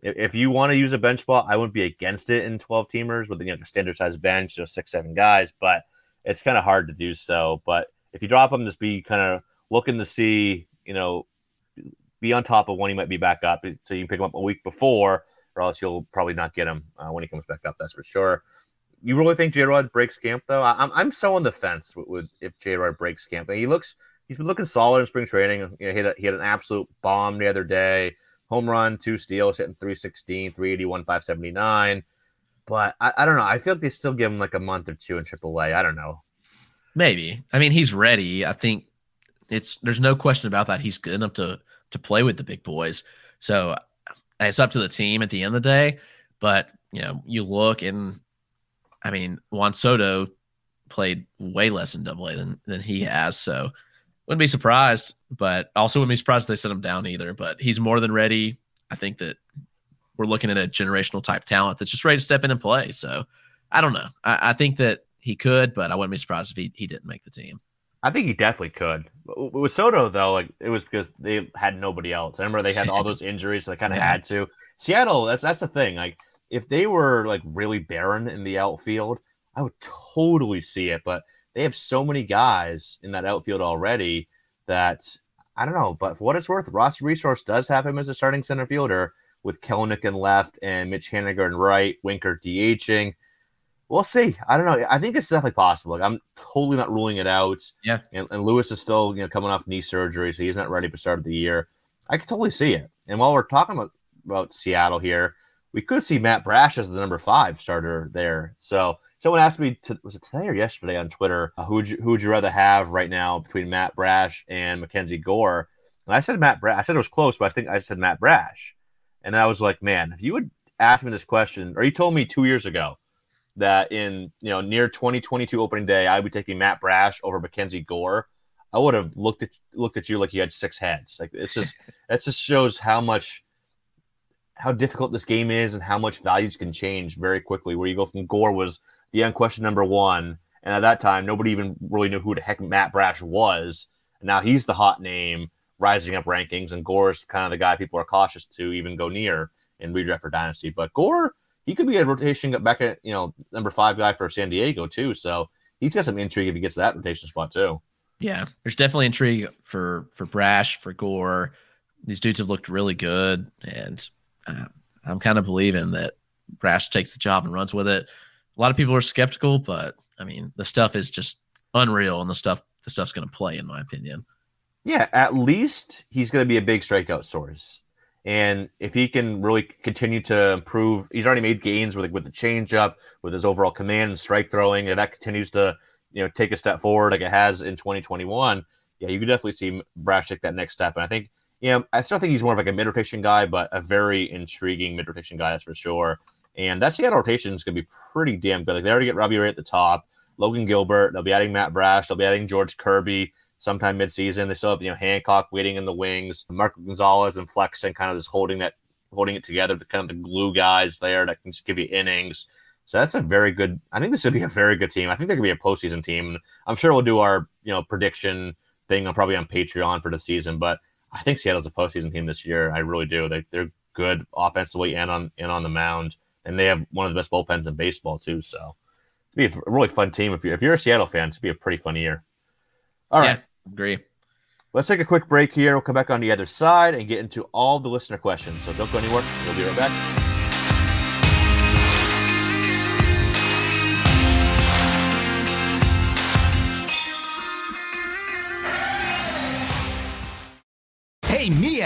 C: If, if you want to use a bench spot, I wouldn't be against it in 12 teamers with you know, a standard size bench, just six, seven guys, but it's kind of hard to do so. But if you drop him, just be kind of looking to see, you know, be on top of when he might be back up so you can pick him up a week before, or else you'll probably not get him uh, when he comes back up. That's for sure. You really think J Rod breaks camp though? I'm I'm so on the fence with, with if J Rod breaks camp. he looks he's been looking solid in spring training. You know, he had, a, he had an absolute bomb the other day. Home run, two steals, hitting 316, 381, 579. But I, I don't know. I feel like they still give him like a month or two in AAA. I don't know.
D: Maybe. I mean, he's ready. I think it's there's no question about that. He's good enough to to play with the big boys. So it's up to the team at the end of the day. But you know, you look and I mean, Juan Soto played way less in Double A than than he has. So wouldn't be surprised, but also wouldn't be surprised if they sent him down either. But he's more than ready. I think that we're looking at a generational type talent that's just ready to step in and play. So I don't know. I, I think that he could, but I wouldn't be surprised if he, he didn't make the team.
C: I think he definitely could. With Soto, though, like it was because they had nobody else. I remember they had all [LAUGHS] those injuries, so they kind of yeah. had to. Seattle, that's that's the thing. Like if they were like really barren in the outfield, I would totally see it. But they have so many guys in that outfield already that I don't know. But for what it's worth, Roster Resource does have him as a starting center fielder with Kelenic in left and Mitch Haniger in right, Winker DHing. We'll see. I don't know. I think it's definitely possible. Like, I'm totally not ruling it out.
D: Yeah.
C: And, and Lewis is still, you know, coming off knee surgery, so he's not ready for start of the year. I can totally see it. And while we're talking about, about Seattle here, we could see Matt Brash as the number five starter there. So someone asked me, to, was it today or yesterday on Twitter, uh, who would you, who would you rather have right now between Matt Brash and Mackenzie Gore? And I said Matt Brash. I said it was close, but I think I said Matt Brash. And I was like, man, if you would ask me this question, or you told me two years ago that in you know near 2022 opening day, I would be taking Matt Brash over Mackenzie Gore, I would have looked at looked at you like you had six heads. Like it's just [LAUGHS] that just shows how much how difficult this game is and how much values can change very quickly. Where you go from Gore was the unquestioned number one, and at that time nobody even really knew who the heck Matt Brash was. And now he's the hot name rising up rankings, and Gore's kind of the guy people are cautious to even go near in redraft for dynasty. But Gore, he could be a rotation back at you know number five guy for San Diego too. So he's got some intrigue if he gets that rotation spot too.
D: Yeah, there's definitely intrigue for for Brash for Gore. These dudes have looked really good, and uh, I'm kind of believing that Brash takes the job and runs with it. A lot of people are skeptical, but I mean, the stuff is just unreal, and the stuff the stuff's going to play, in my opinion.
C: Yeah, at least he's going to be a big strikeout source. And if he can really continue to improve, he's already made gains with with the changeup, with his overall command and strike throwing, and that continues to you know take a step forward like it has in 2021. Yeah, you could definitely see Brash take that next step. And I think, you know, I still think he's more of like a mid rotation guy, but a very intriguing mid rotation guy, that's for sure. And that Seattle rotation is going to be pretty damn good. Like they already get Robbie Ray at the top, Logan Gilbert. They'll be adding Matt Brash. They'll be adding George Kirby sometime midseason. They still have you know Hancock waiting in the wings, Marco Gonzalez and Flexen kind of just holding that, holding it together. The kind of the glue guys there that can just give you innings. So that's a very good. I think this would be a very good team. I think they're gonna be a postseason team. I'm sure we'll do our you know prediction thing I'm probably on Patreon for the season, but I think Seattle's a postseason team this year. I really do. They they're good offensively and on and on the mound, and they have one of the best bullpens in baseball too. So it'd be a really fun team if you're if you're a Seattle fan. It'd be a pretty fun year. All right,
D: yeah, agree.
C: Let's take a quick break here. We'll come back on the other side and get into all the listener questions. So don't go anywhere. We'll be right back.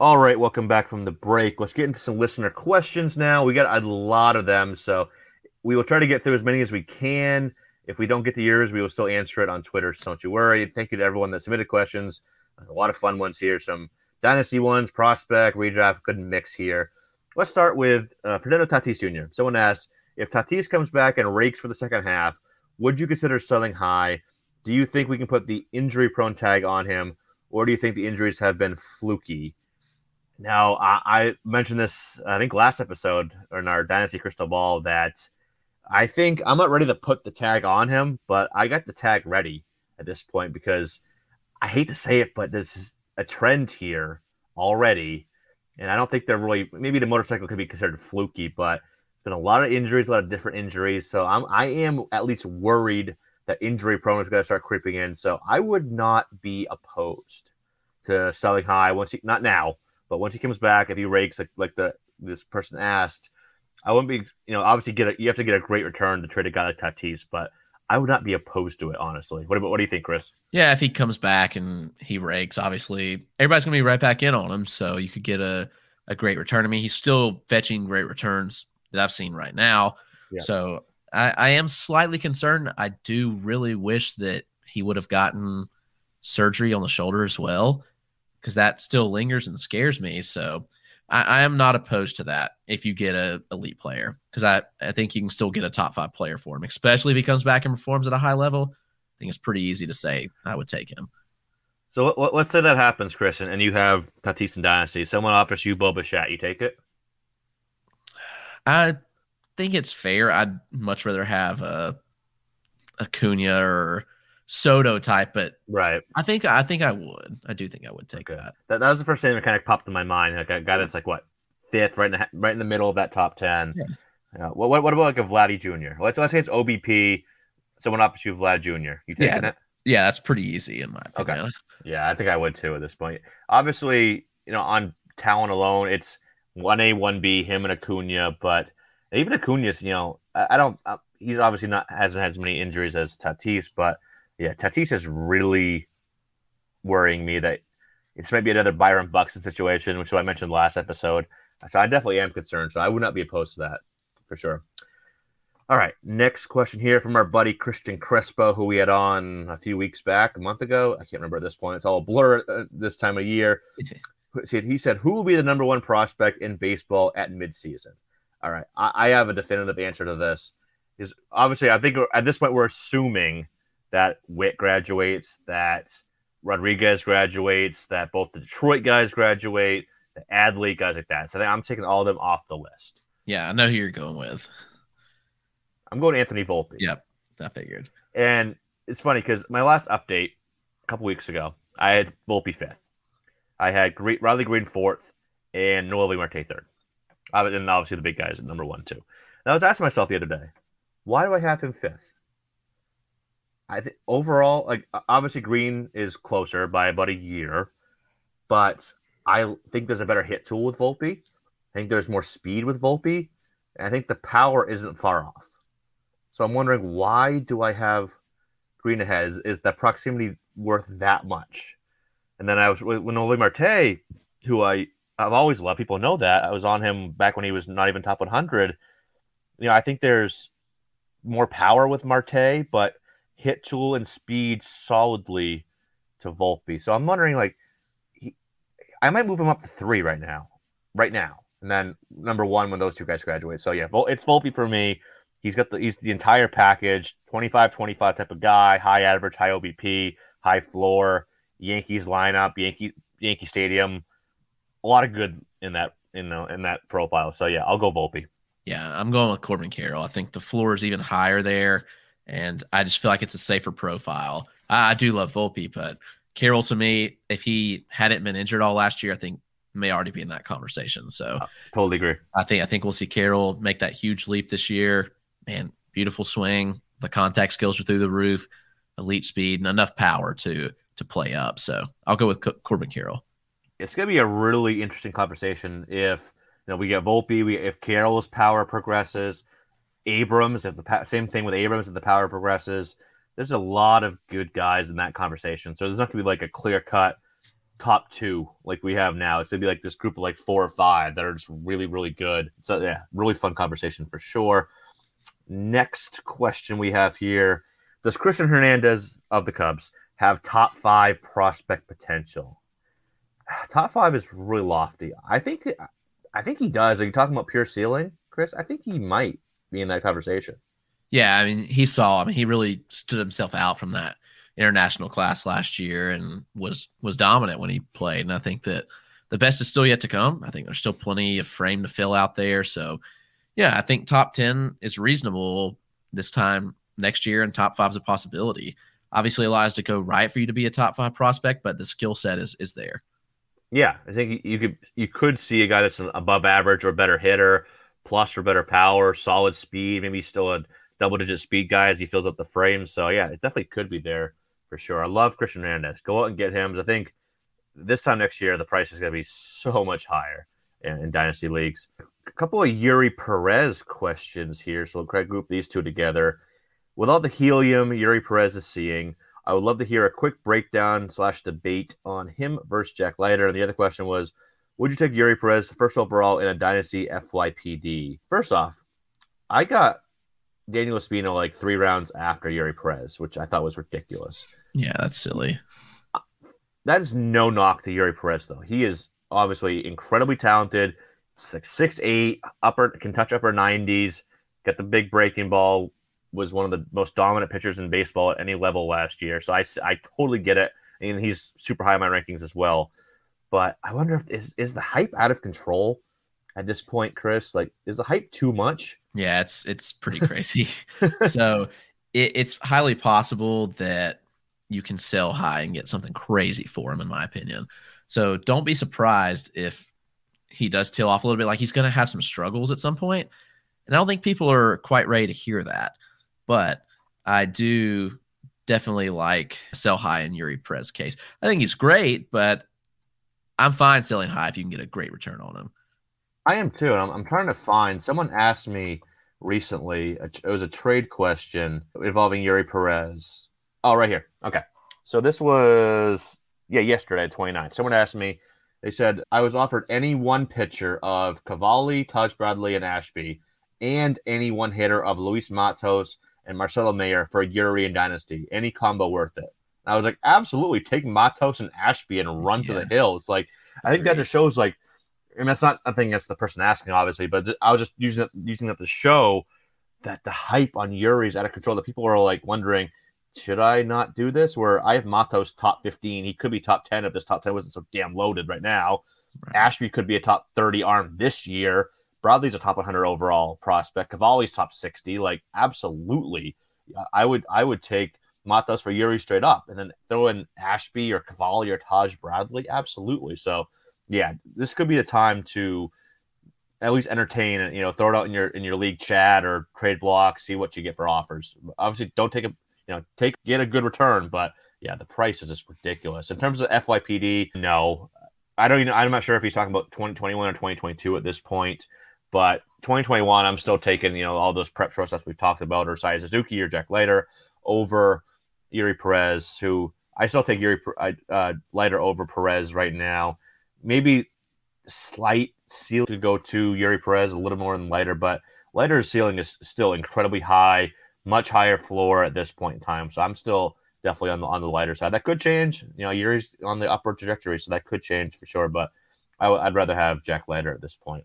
C: All right, welcome back from the break. Let's get into some listener questions now. We got a lot of them, so we will try to get through as many as we can. If we don't get to yours, we will still answer it on Twitter, so don't you worry. Thank you to everyone that submitted questions. A lot of fun ones here, some dynasty ones, prospect, redraft, good mix here. Let's start with uh, Fernando Tatis Jr. Someone asked if Tatis comes back and rakes for the second half, would you consider selling high? Do you think we can put the injury prone tag on him, or do you think the injuries have been fluky? Now, I, I, mentioned this, I think, last episode in our Dynasty Crystal Ball that I think I'm not ready to put the tag on him, but I got the tag ready at this point because I hate to say it, but this is a trend here already. And I don't think they're really, maybe the motorcycle could be considered fluky, but been a lot of injuries, a lot of different injuries. So I'm, I am at least worried that injury prone is going to start creeping in. So I would not be opposed to selling high once he, not now but once he comes back, if he rakes like like the this person asked, I wouldn't be you know obviously get a, you have to get a great return to trade a guy like Tatis, but I would not be opposed to it honestly. What about what do you think, Chris?
D: Yeah, if he comes back and he rakes, obviously everybody's gonna be right back in on him, so you could get a a great return. I mean, he's still fetching great returns that I've seen right now. Yeah. So I, I am slightly concerned. I do really wish that he would have gotten surgery on the shoulder as well because that still lingers and scares me. So I, I, am not opposed to that if you get a elite player because I, I think you can still get a top five player for him, especially if he comes back and performs at a high level. I think it's pretty easy to say I would take him.
C: So let, us say that happens, Chris, and, you have Tatis and Dynasty. Someone offers you Bo Bichette, you take it?
D: I think it's fair. I'd much rather have a Acuna or Soto type, but
C: right.
D: I think I think I would. I do think I would take
C: okay.
D: that.
C: that. That was the first thing that kind of popped in my mind. Like a guy that's like what fifth, right in the right in the middle of that top ten. Yeah. yeah. What, what, what about like a Vladdy Jr.? Let's let's say it's OBP. Someone offers you Vlad Jr. You taking
D: yeah.
C: it?
D: Yeah, that's pretty easy in my opinion.
C: Okay. [LAUGHS] Yeah, I think I would too at this point. Obviously, you know, on talent alone, it's one A, one B, him and Acuna. But even Acuna's, you know, I, I don't. Uh, he's obviously not hasn't had as many injuries as Tatis, but yeah, Tatis is really worrying me that it's maybe another Byron Buxton situation, which I mentioned last episode. So I definitely am concerned. So I would not be opposed to that for sure. All right, next question here from our buddy Christian Crespo, who we had on a few weeks back, a month ago. I can't remember at this point. It's all a blur uh, this time of year. [LAUGHS] he said, "Who will be the number one prospect in baseball at midseason?" All right, I, I have a definitive answer to this. Is obviously, I think at this point we're assuming that Witt graduates, that Rodriguez graduates, that both the Detroit guys graduate, the Adley guys like that. So I'm taking all of them off the list.
D: Yeah, I know who you're going with.
C: I'm going Anthony Volpe.
D: Yep, I figured.
C: And it's funny because my last update a couple weeks ago, I had Volpe fifth. I had Great Riley Greene fourth and Noelvi Marte third. And obviously the big guys at number one too. And I was asking myself the other day, why do I have him fifth? I think overall, like obviously Greene is closer by about a year, but I think there's a better hit tool with Volpe. I think there's more speed with Volpe. And I think the power isn't far off. So I'm wondering why do I have Greene ahead? Is, is that proximity worth that much? And then I was with Noelvi Marte, who I I've always loved. People know that I was on him back when he was not even top 100. You know, I think there's more power with Marte, but hit tool and speed solidly to Volpe. So I'm wondering, like, he, I might move him up to three right now, right now, and then number one when those two guys graduate. So yeah, it's Volpe for me. He's got the he's the entire package, 25 25 type of guy, high average, high OBP, high floor, Yankees lineup, Yankee Yankee Stadium. A lot of good in that in the, in that profile. So yeah, I'll go Volpe.
D: Yeah, I'm going with Corbin Carroll. I think the floor is even higher there, and I just feel like it's a safer profile. I, I do love Volpe, but Carroll to me, if he hadn't been injured all last year, I think may already be in that conversation. So
C: totally agree.
D: I think I think we'll see Carroll make that huge leap this year man, beautiful swing. The contact skills are through the roof, elite speed, and enough power to to play up. So I'll go with Corbin Carroll.
C: It's going to be a really interesting conversation if you know we get Volpe, we if Carroll's power progresses, Abrams if the same thing with Abrams if the power progresses. There's a lot of good guys in that conversation. So there's not going to be like a clear cut top two like we have now. It's gonna be like this group of like four or five that are just really, really good. So yeah, really fun conversation for sure. Next question we have here Does Christian Hernandez of the Cubs have top five prospect potential? [SIGHS] Top five is really lofty. I think I think he does. Are you talking about pure ceiling, Chris? I think he might be in that conversation.
D: Yeah, I mean, he saw. I mean, he really stood himself out from that international class last year and was was dominant when he played. And I think that the best is still yet to come. I think there's still plenty of frame to fill out there. So yeah, I think top 10 is reasonable this time next year, and top five is a possibility. Obviously, a lot has to go right for you to be a top five prospect, but the skill set is is there.
C: Yeah, I think you could you could see a guy that's an above average or better hitter, plus or better power, solid speed, maybe still a double digit speed guy as he fills up the frame. So yeah, it definitely could be there for sure. I love Christian Hernandez. Go out and get him. I think this time next year the price is going to be so much higher in, in dynasty leagues a couple of Eury Perez questions here. So I'll group these two together. With all the helium Eury Perez is seeing, I would love to hear a quick breakdown slash debate on him versus Jack Leiter. And the other question was, would you take Eury Perez first overall in a dynasty FYPD? First off, I got Daniel Espino like three rounds after Eury Perez, which I thought was ridiculous.
D: Yeah, that's silly.
C: That is no knock to Eury Perez, though. He is obviously incredibly talented six six eight upper can touch upper 90s get the big breaking ball was one of the most dominant pitchers in baseball at any level last year so i, I totally get it and he's super high in my rankings as well but i wonder if is, is the hype out of control at this point chris like is the hype too much
D: yeah it's it's pretty [LAUGHS] crazy so it, it's highly possible that you can sell high and get something crazy for him in my opinion so don't be surprised if he does tail off a little bit. Like he's going to have some struggles at some point, and I don't think people are quite ready to hear that. But I do definitely like sell high in Eury Perez case. I think he's great, but I'm fine selling high if you can get a great return on him.
C: I am too. And I'm, I'm trying to find someone asked me recently, it was a trade question involving Eury Perez. Oh, right here. Okay. So this was, yeah, yesterday, 29th. Someone asked me, they said, I was offered any one pitcher of Cavalli, Taj Bradley, and Ashby, and any one hitter of Luis Matos and Marcelo Mayer for Eury and Dynasty. Any combo worth it? I was like, absolutely. Take Matos and Ashby and run yeah. to the hills. Like, I think that just shows, like, I mean, that's not a thing that's the person asking, obviously, but I was just using it, using that to show that the hype on Eury is out of control. That people are like wondering, should I not do this? Where I have Matos top 15. He could be top 10 if this top 10 wasn't so damn loaded right now. Right. Ashby could be a top 30 arm this year. Bradley's a top 100 overall prospect. Cavalli's top 60. Like, absolutely. I would I would take Matos for Eury straight up and then throw in Ashby or Cavalli or Taj Bradley. Absolutely. So, yeah, this could be the time to at least entertain and you know throw it out in your in your league chat or trade block, see what you get for offers. Obviously, don't take a you know take get a good return, but yeah, the price is just ridiculous in terms of FYPD. No, I don't even. I'm not sure if he's talking about 2021 or 2022 at this point, but 2021, I'm still taking you know all those prep shortstops we've talked about, or Seiya Suzuki or Jack Leiter over Eury Perez, who I still take Eury uh, Leiter over Perez right now. Maybe slight ceiling to go to Eury Perez a little more than Leiter, but Leiter's ceiling is still incredibly high, much higher floor at this point in time. So I'm still definitely on the on the lighter side. That could change. You know, Eury's on the upward trajectory, so that could change for sure. But i w- I'd rather have Jack Leiter at this point.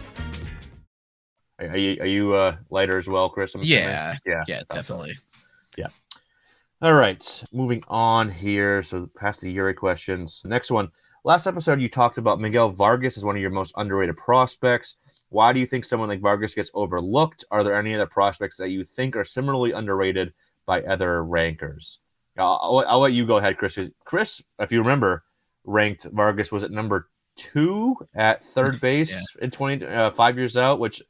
C: Are you are you uh, Leiter as well, Chris?
D: Yeah, yeah, yeah, definitely.
C: Yeah. All right, moving on here. So past the Eury questions. Next one. Last episode, you talked about Miguel Vargas as one of your most underrated prospects. Why do you think someone like Vargas gets overlooked? Are there any other prospects that you think are similarly underrated by other rankers? I'll, I'll, I'll let you go ahead, Chris. Chris, if you remember, ranked Vargas was at number two at third [LAUGHS] base yeah. in 20 uh, five years out, which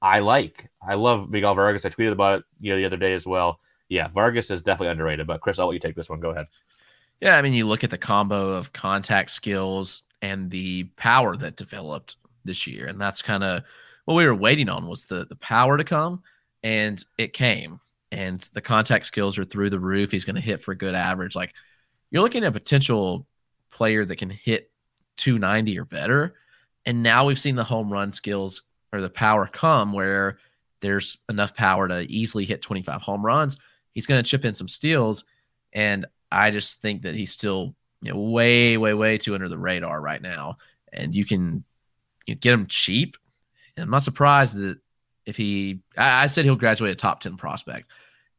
C: I like. I love Miguel Vargas. I tweeted about it you know the other day as well. Yeah, Vargas is definitely underrated. But Chris, I'll let you take this one. Go ahead.
D: Yeah, I mean, you look at the combo of contact skills and the power that developed this year, and that's kind of what we were waiting on was the the power to come, and it came. And the contact skills are through the roof. He's going to hit for a good average. Like you're looking at a potential player that can hit 290 or better. And now we've seen the home run skills or the power come where there's enough power to easily hit 25 home runs. He's going to chip in some steals. And I just think that he's still you know, way, way, way too under the radar right now. And you can you know, get him cheap. And I'm not surprised that if he, I, I said he'll graduate a top 10 prospect.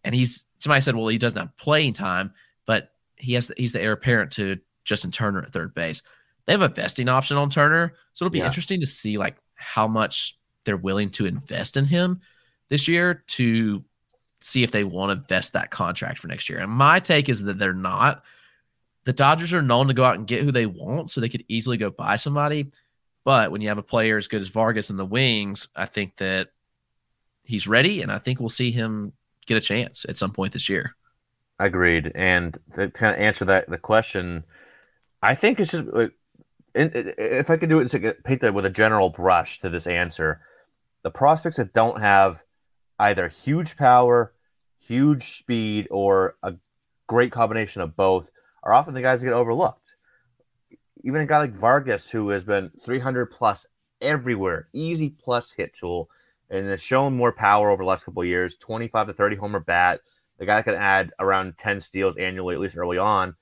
D: And he's, somebody said, well, he doesn't have playing time, but he has, the, he's the heir apparent to Justin Turner at third base. They have a vesting option on Turner. So it'll be yeah. interesting to see like how much they're willing to invest in him this year to see if they want to vest that contract for next year. And my take is that they're not. The Dodgers are known to go out and get who they want, so they could easily go buy somebody. But when you have a player as good as Vargas in the wings, I think that he's ready, and I think we'll see him get a chance at some point this year.
C: Agreed. And to kind of answer that the question, I think it's just like, if I could do it, paint that with a general brush to this answer the prospects that don't have either huge power, huge speed, or a great combination of both are often the guys that get overlooked. even a guy like Vargas, who has been 300 plus everywhere, easy plus hit tool, and has shown more power over the last couple years 25 to 30 homer bat. The guy that can add around 10 steals annually, at least early on.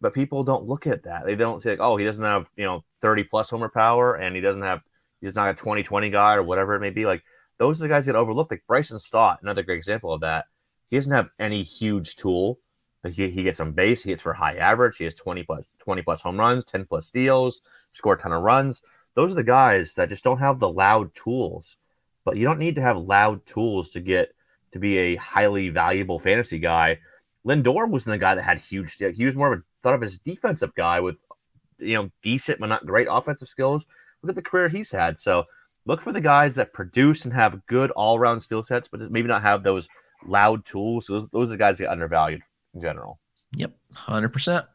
C: But people don't look at that. They don't say, like, oh, he doesn't have, you know, 30 plus homer power and he doesn't have, he's not a 20 20 guy or whatever it may be. Like, those are the guys that get overlooked. Like Bryson Stott, another great example of that. He doesn't have any huge tool. He, he gets on base. He hits for high average. He has 20 plus 20 plus home runs, 10 plus steals, score a ton of runs. Those are the guys that just don't have the loud tools. But you don't need to have loud tools to get to be a highly valuable fantasy guy. Lindor wasn't the guy that had huge. He was more of a thought of as defensive guy with, you know, decent but not great offensive skills. Look at the career he's had. So look for the guys that produce and have good all around skill sets, but maybe not have those loud tools. Those, those are the guys that get undervalued in general.
D: Yep, hundred percent.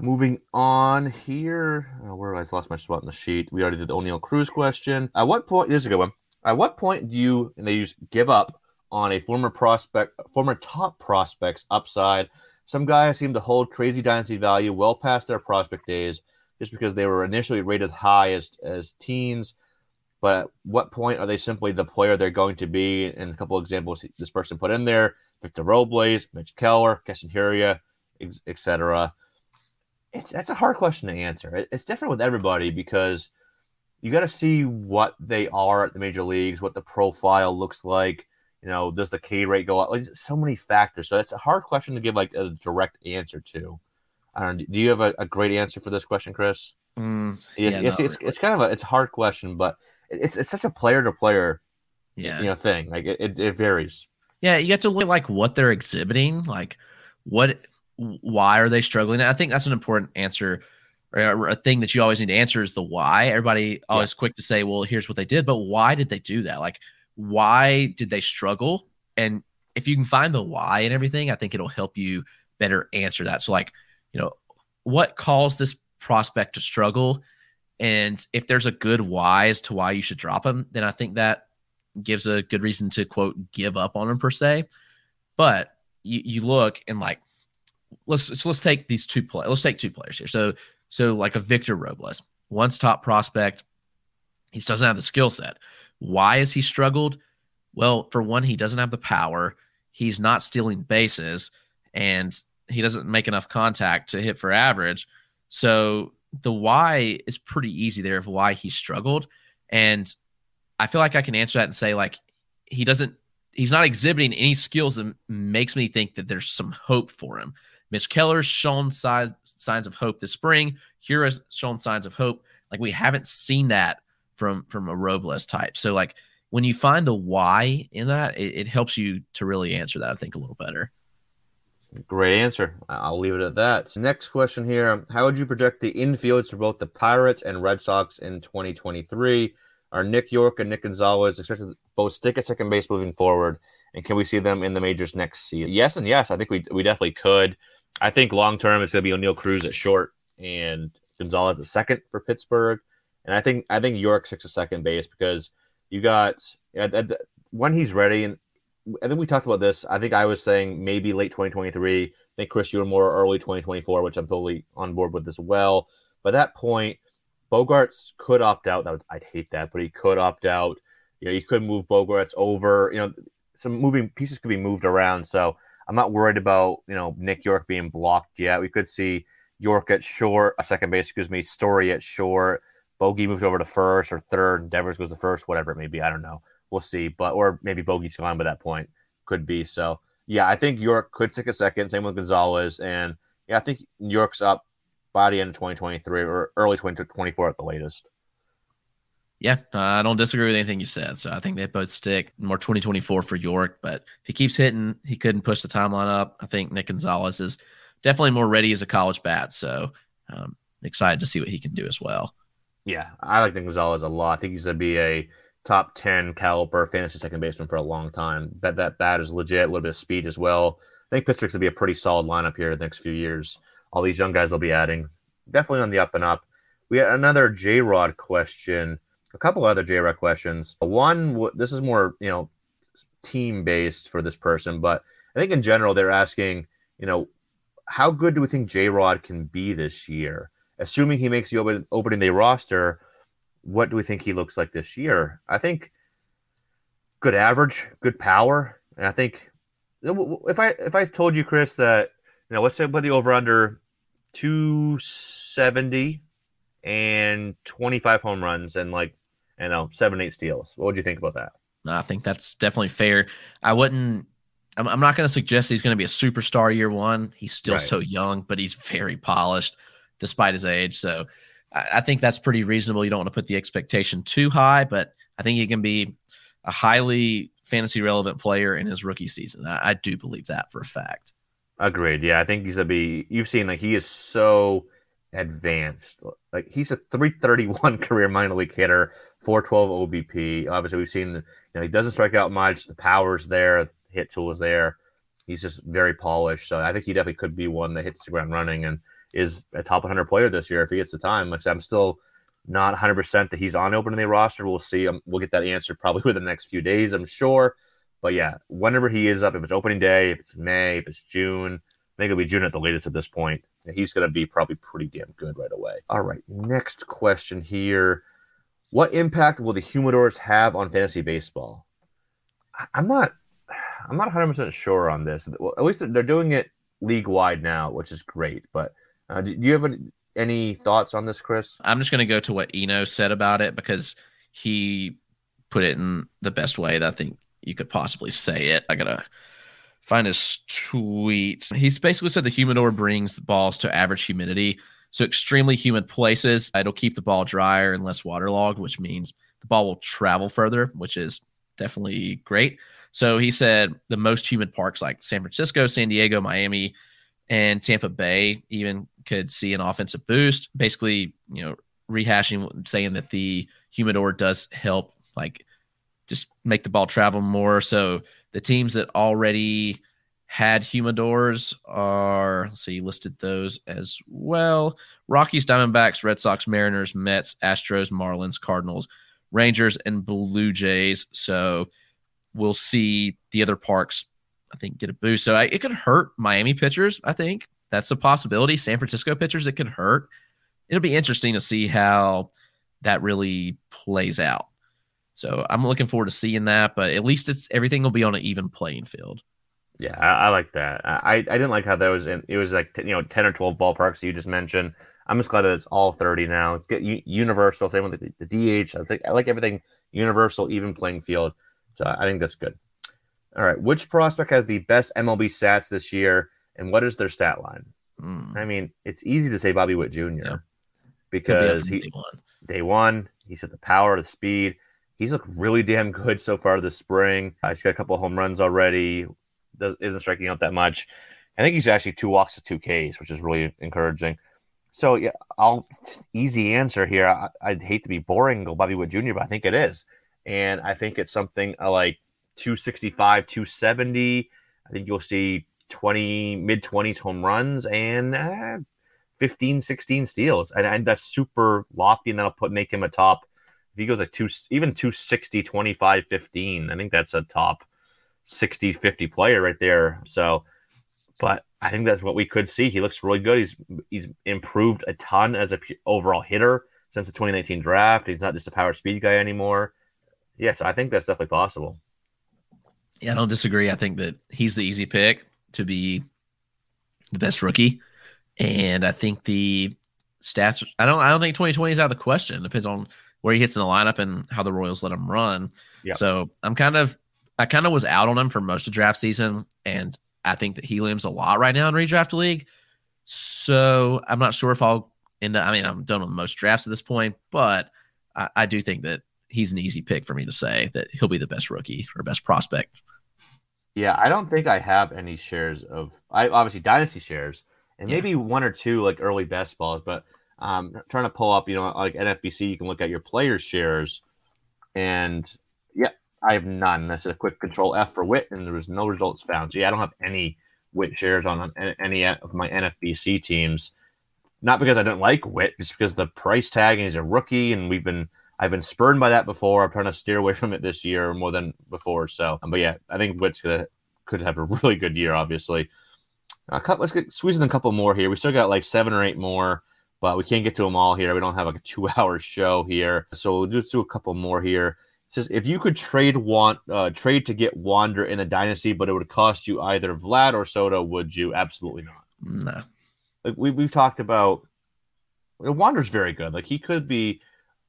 C: Moving on here, oh, where I lost my spot in the sheet. We already did the Oneil Cruz question. At what point? Here's a good one. At what point do you and they use give up on a former prospect, former top prospects upside? Some guys seem to hold crazy dynasty value well past their prospect days, just because they were initially rated high as as teens. But at what point are they simply the player they're going to be? And a couple examples this person put in there: Victor Robles, Mitch Keller, Hiura, etc it's that's a hard question to answer. It, it's different with everybody because you got to see what they are at the major leagues, what the profile looks like. You know, does the K rate go up? Like so many factors. So it's a hard question to give like a direct answer to. I don't. know. Do you have a, a great answer for this question, Chris?
D: Mm,
C: yeah, it's, it's, it's kind of a it's a hard question, but it's it's such a player to player,
D: yeah,
C: you know, thing. Like it, it, it varies.
D: Yeah, you have to look like what they're exhibiting, like what why are they struggling? I think that's an important answer or a thing that you always need to answer is the why. Everybody always yeah. quick to say, well, here's what they did, but why did they do that? Like, why did they struggle? And if you can find the why and everything, I think it'll help you better answer that. So, like, you know, what caused this prospect to struggle? And if there's a good why as to why you should drop him, then I think that gives a good reason to quote give up on him per se. But you, you look and like let's so let's take these two play. Let's take two players here. So so like a Victor Robles, once top prospect, he doesn't have the skill set. Why has he struggled? Well, for one, he doesn't have the power. He's not stealing bases, and he doesn't make enough contact to hit for average. So the why is pretty easy there of why he struggled. And I feel like I can answer that and say, like, he doesn't, he's not exhibiting any skills that makes me think that there's some hope for him. Mitch Keller's shown signs signs of hope this spring. Hiura's shown signs of hope. Like we haven't seen that from from a Robles type. So like when you find the why in that, it, it helps you to really answer that. I think a little better.
C: Great answer. I'll leave it at that. Next question here: How would you project the infields for both the Pirates and Red Sox in 2023? Are Nick Yorke and Nick Gonzalez expected to both stick at second base moving forward? And can we see them in the majors next season? Yes, and yes. I think we we definitely could. I think long term it's going to be Oneil Cruz at short and Gonzalez at second for Pittsburgh, and I think I think Yorke six at second base because you got when he's ready, and I think we talked about this. I think I was saying maybe late 2023. I think Chris, you were more early 2024, which I'm totally on board with as well. By that point, Bogaerts could opt out. Would, I'd hate that, but he could opt out. You know, he could move Bogaerts over. You know, some moving pieces could be moved around. So I'm not worried about you know Nick Yorke being blocked yet. We could see Yorke at short, a second base, excuse me, Story at short. Bogey moves over to first or third, and Devers goes to first, whatever it may be. I don't know. We'll see. But or maybe Bogey's gone by that point. Could be. So yeah, I think Yorke could take a second. Same with Gonzalez, and yeah, I think Yorke's up by the end of 2023 or early 2024 at the latest.
D: Yeah, I don't disagree with anything you said. So I think they both stick more 2024 for Yorke. But if he keeps hitting, he couldn't push the timeline up. I think Nick Gonzalez is definitely more ready as a college bat. So um, excited to see what he can do as well.
C: Yeah, I like Gonzalez a lot. I think he's going to be a top 10 caliber fantasy second baseman for a long time. Bet that bat is legit, a little bit of speed as well. I think Pittsburgh's going to be a pretty solid lineup here in the next few years. All these young guys they'll be adding. Definitely on the up and up. We had another J Rod question a couple other J Rod questions. One, this is more you know team based for this person, but I think in general they're asking, you know, how good do we think J Rod can be this year? Assuming he makes the open, opening day roster, what do we think he looks like this year? I think good average, good power, and I think if I if I told you, Chris, that you know, let's say about the over under two seventy and twenty five home runs and like you know seven eight steals, what would you think about that?
D: I think that's definitely fair. I wouldn't. I'm, I'm not going to suggest he's going to be a superstar year one. He's still
C: Right.
D: so young, but he's very polished despite his age. So I, I think that's pretty reasonable. You don't want to put the expectation too high, but I think he can be a highly fantasy relevant player in his rookie season. I, I do believe that for a fact.
C: Agreed. Yeah, I think he's gonna be. You've seen like he is so advanced. Like he's a 331 [LAUGHS] career minor league hitter, 412 OBP. Obviously, we've seen you know he doesn't strike out much. The power's there, hit tool is there. He's just very polished. So I think he definitely could be one that hits the ground running and is a top 100 player this year if he gets the time. Like I'm still not 100 percent that he's on opening day roster. We'll see. Um, we'll get that answer probably [LAUGHS] within the next few days, I'm sure. But yeah, whenever he is up, if it's opening day, if it's May, if it's June, I think it'll be June at the latest at this point. He's going to be probably pretty damn good right away. All right, next question here. What impact will the humidors have on fantasy baseball? I'm not I'm not 100% sure on this. Well, at least they're doing it league wide now, which is great. But uh, do you have any, any thoughts on this, Chris?
D: I'm just going to go to what Eno said about it because he put it in the best way that I think you could possibly say it. I got to find his tweet. He's basically said the humidor brings the balls to average humidity. So extremely humid places, it'll keep the ball drier and less waterlogged, which means the ball will travel further, which is definitely great. So he said the most humid parks like San Francisco, San Diego, Miami, and Tampa Bay even could see an offensive boost. Basically, you know, rehashing saying that the humidor does help like just make the ball travel more. So the teams that already had humidors are let's see, listed those as well. Rockies, Diamondbacks, Red Sox, Mariners, Mets, Astros, Marlins, Cardinals, Rangers, and Blue Jays. So we'll see the other parks, I think, get a boost. So I, it could hurt Miami pitchers. I think that's a possibility. San Francisco pitchers, it could hurt. It'll be interesting to see how that really plays out. So I'm looking forward to seeing that, but at least it's everything will be on an even playing field.
C: Yeah, I, I like that. I, I didn't like how that was in. It was like you know ten or twelve ballparks you just mentioned. I'm just glad that it's all thirty now. Get universal. Same with the, the DH. I think I like everything universal, even playing field. So I think that's good. All right, which prospect has the best MLB stats this year, and what is their stat line?
D: Hmm.
C: I mean, it's easy to say Bobby Witt Jr.
D: Up
C: because he
D: day one.
C: day one. He's at the power, the speed. He's looked really damn good so far this spring. Uh, he's got a couple of home runs already. Does, isn't striking out that much. I think he's actually two walks to two Ks, which is really encouraging. So yeah, I'll easy answer here. I, I'd hate to be boring, go Bobby Witt Jr., but I think it is, and I think it's something like 265, 270. I think you'll see 20 mid 20s home runs and uh, 15, 16 steals, and, and that's super lofty, and that'll put make him a top. If he goes like two, even 260, 25, 15, I think that's a top 60, 50 player right there. So, but I think that's what we could see. He looks really good. He's he's improved a ton as a overall hitter since the 2019 draft. He's not just a power speed guy anymore. Yes, I think that's definitely possible.
D: Yeah, I don't disagree. I think that he's the easy pick to be the best rookie, and I think the stats. I don't. I don't think 2020 is out of the question. Depends on where he hits in the lineup and how the Royals let him run.
C: Yeah.
D: So I'm kind of. I kind of was out on him for most of draft season, and I think that he helium's a lot right now in redraft league. So I'm not sure if I'll end up. I mean, I'm done with most drafts at this point, but I, I do think that he's an easy pick for me to say that he'll be the best rookie or best prospect.
C: Yeah, I don't think I have any shares of I obviously dynasty shares and maybe one or two like early best balls, but um trying to pull up, you know, like NFBC, you can look at your players' shares and yeah, I have none. That's a quick control F for Witt, and there was no results found. So yeah, I don't have any Witt shares on, on any of my NFBC teams. Not because I don't like Witt, just because the price tag and he's a rookie, and we've been I've been spurned by that before. I'm trying to steer away from it this year more than before. So, but yeah, I think Witt's gonna could have a really good year. Obviously, a couple, let's get squeezing a couple more here. We still got like seven or eight more, but we can't get to them all here. We don't have like a two-hour show here, so we'll just do a couple more here. It says if you could trade want uh, trade to get Wander in the dynasty, but it would cost you either Vlad or Soto, would you? Absolutely not.
D: No.
C: Like we we've talked about, Wander's very good. Like he could be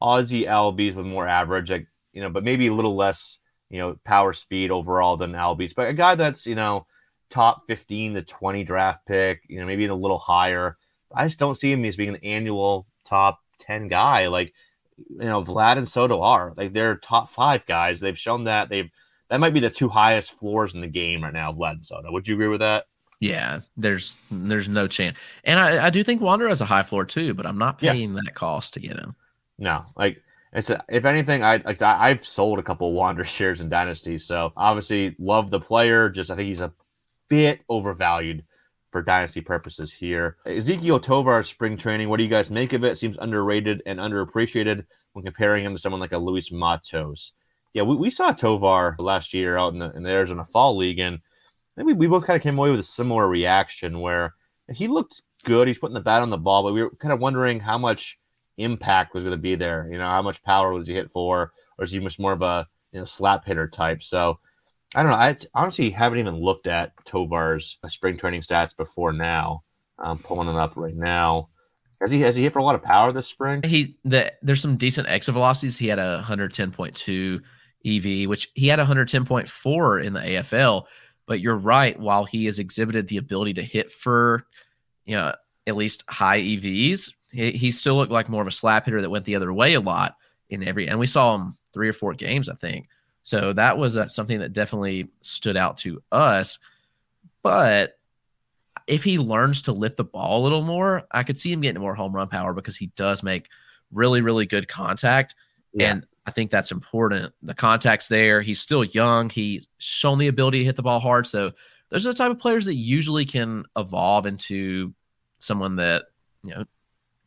C: Ozzie Albies with more average, like you know, but maybe a little less, you know, power speed overall than Albies. But a guy that's you know top fifteen to twenty draft pick, you know, maybe a little higher. I just don't see him as being an annual top ten guy. Like you know, Vlad and Soto are like they're top five guys. They've shown that they've that might be the two highest floors in the game right now, Vlad and Soto. Would you agree with that?
D: Yeah, there's there's no chance. And I, I do think Wander has a high floor too, but I'm not paying yeah. that cost to get him.
C: No, like it's a, if anything, I like I, I've sold a couple Wander [LAUGHS] shares in Dynasty, so obviously love the player. Just I think he's a bit overvalued for Dynasty purposes here. Ezequiel Tovar spring training. What do you guys make of it? Seems underrated and underappreciated when comparing him to someone like a Luis Matos. Yeah, we, we saw Tovar last year out in the, in the Arizona Fall League, and I think we, we both kind of came away with a similar reaction where he looked good. He's putting the bat on the ball, but we were kind of wondering how much impact was going to be there. You know, how much power was he hit for, or is he much more of a you know slap hitter type? So I don't know. I honestly haven't even looked at Tovar's uh, spring training stats before now. I'm pulling it up right now. Has he has he hit for a lot of power this spring?
D: He the, there's some decent exit velocities. He had a 110.2 EV, which he had 110.4 in the AFL. But you're right. While he has exhibited the ability to hit for, you know, at least high EVs, he, he still looked like more of a slap hitter that went the other way a lot in every. And we saw him three or four games, I think. So that was uh, something that definitely stood out to us. But if he learns to lift the ball a little more, I could see him getting more home run power because he does make really, really good contact. Yeah. And I think that's important. The contact's there. He's still young. He's shown the ability to hit the ball hard. So those are the type of players that usually can evolve into someone that, you know,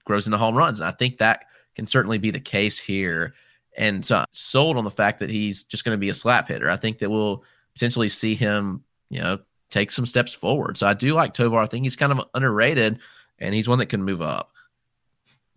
D: grows into home runs. And I think that can certainly be the case here. And so I'm sold on the fact that he's just going to be a slap hitter. I think that we'll potentially see him, you know, take some steps forward. So I do like Tovar. I think he's kind of underrated and he's one that can move up.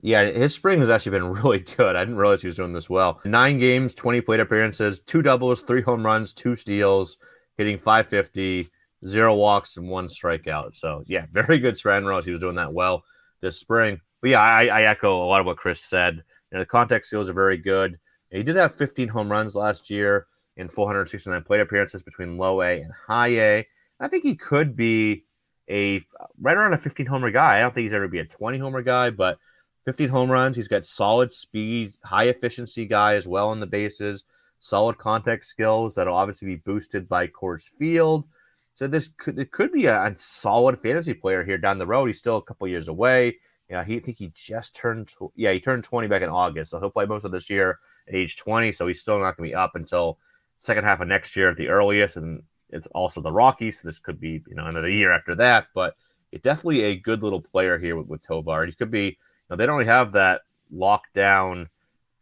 C: Yeah, his spring has actually been [LAUGHS] really good. I didn't realize he was doing this well. Nine games, 20 plate appearances, two doubles, three home runs, two steals, hitting 550, zero walks, and one strikeout. So, yeah, [LAUGHS] very good strand Rose. He was doing that well this spring. But yeah, I, I echo a lot of what Chris said. You know, the contact skills are very good. He did have 15 home runs last year in 469 plate appearances between low A and high A. I think he could be a right around a 15 homer guy. I don't think he's ever be a 20 homer guy, but 15 home runs. He's got solid speed, high efficiency guy as well on the bases, solid contact skills that'll obviously be boosted by Coors Field. So this could it could be a, a solid fantasy player here down the road. He's still a couple years away. Yeah, he I think he just turned yeah he turned 20 back in August, so he'll play most of this year at age 20. So he's still not going to be up until second half of next year at the earliest, and it's also the Rockies. So this could be you know another year after that, but it definitely a good little player here with, with Tovar. He could be You know, they don't really have that lockdown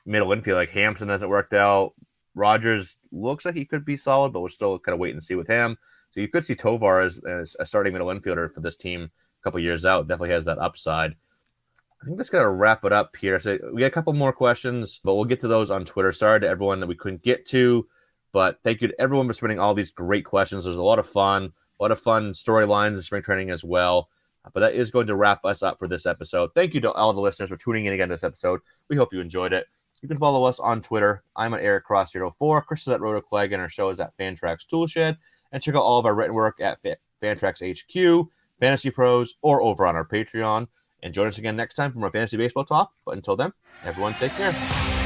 C: middle infield. Like Hampson hasn't worked out. Rodgers looks like he could be solid, but we're still kind of wait and see with him. So you could see Tovar as, as a starting middle infielder for this team a couple years out. Definitely has that upside. I think that's gonna wrap it up here. So we got a couple more questions, but we'll get to those on Twitter. Sorry to everyone that we couldn't get to, but thank you to everyone for submitting all these great questions. There's a lot of fun, a lot of fun storylines in spring training as well. But that is going to wrap us up for this episode. Thank you to all the listeners for tuning in again this episode. We hope you enjoyed it. You can follow us on Twitter. I'm at Eric Cross 04. Chris is at RotoClegg, and our show is at Fantrax Toolshed. And check out all of our written work at Fantrax HQ, Fantasy Pros, or over on our Patreon. And join us again next time for more fantasy baseball talk. But until then, everyone take care.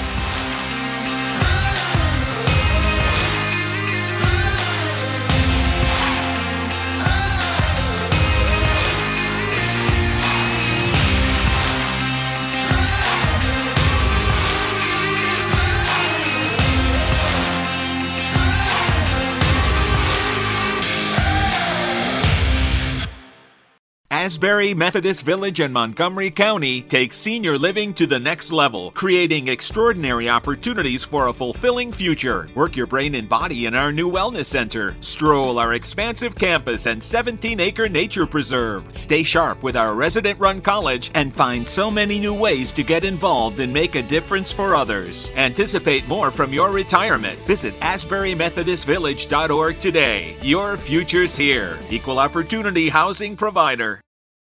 H: Asbury Methodist Village and Montgomery County take senior living to the next level, creating extraordinary opportunities for a fulfilling future. Work your brain and body in our new wellness center. Stroll our expansive campus and 17 acre nature preserve. Stay sharp with our resident run college and find so many new ways to get involved and make a difference for others. Anticipate more from your retirement. Visit AsburyMethodistVillage.org today. Your future's here. Equal Opportunity Housing Provider.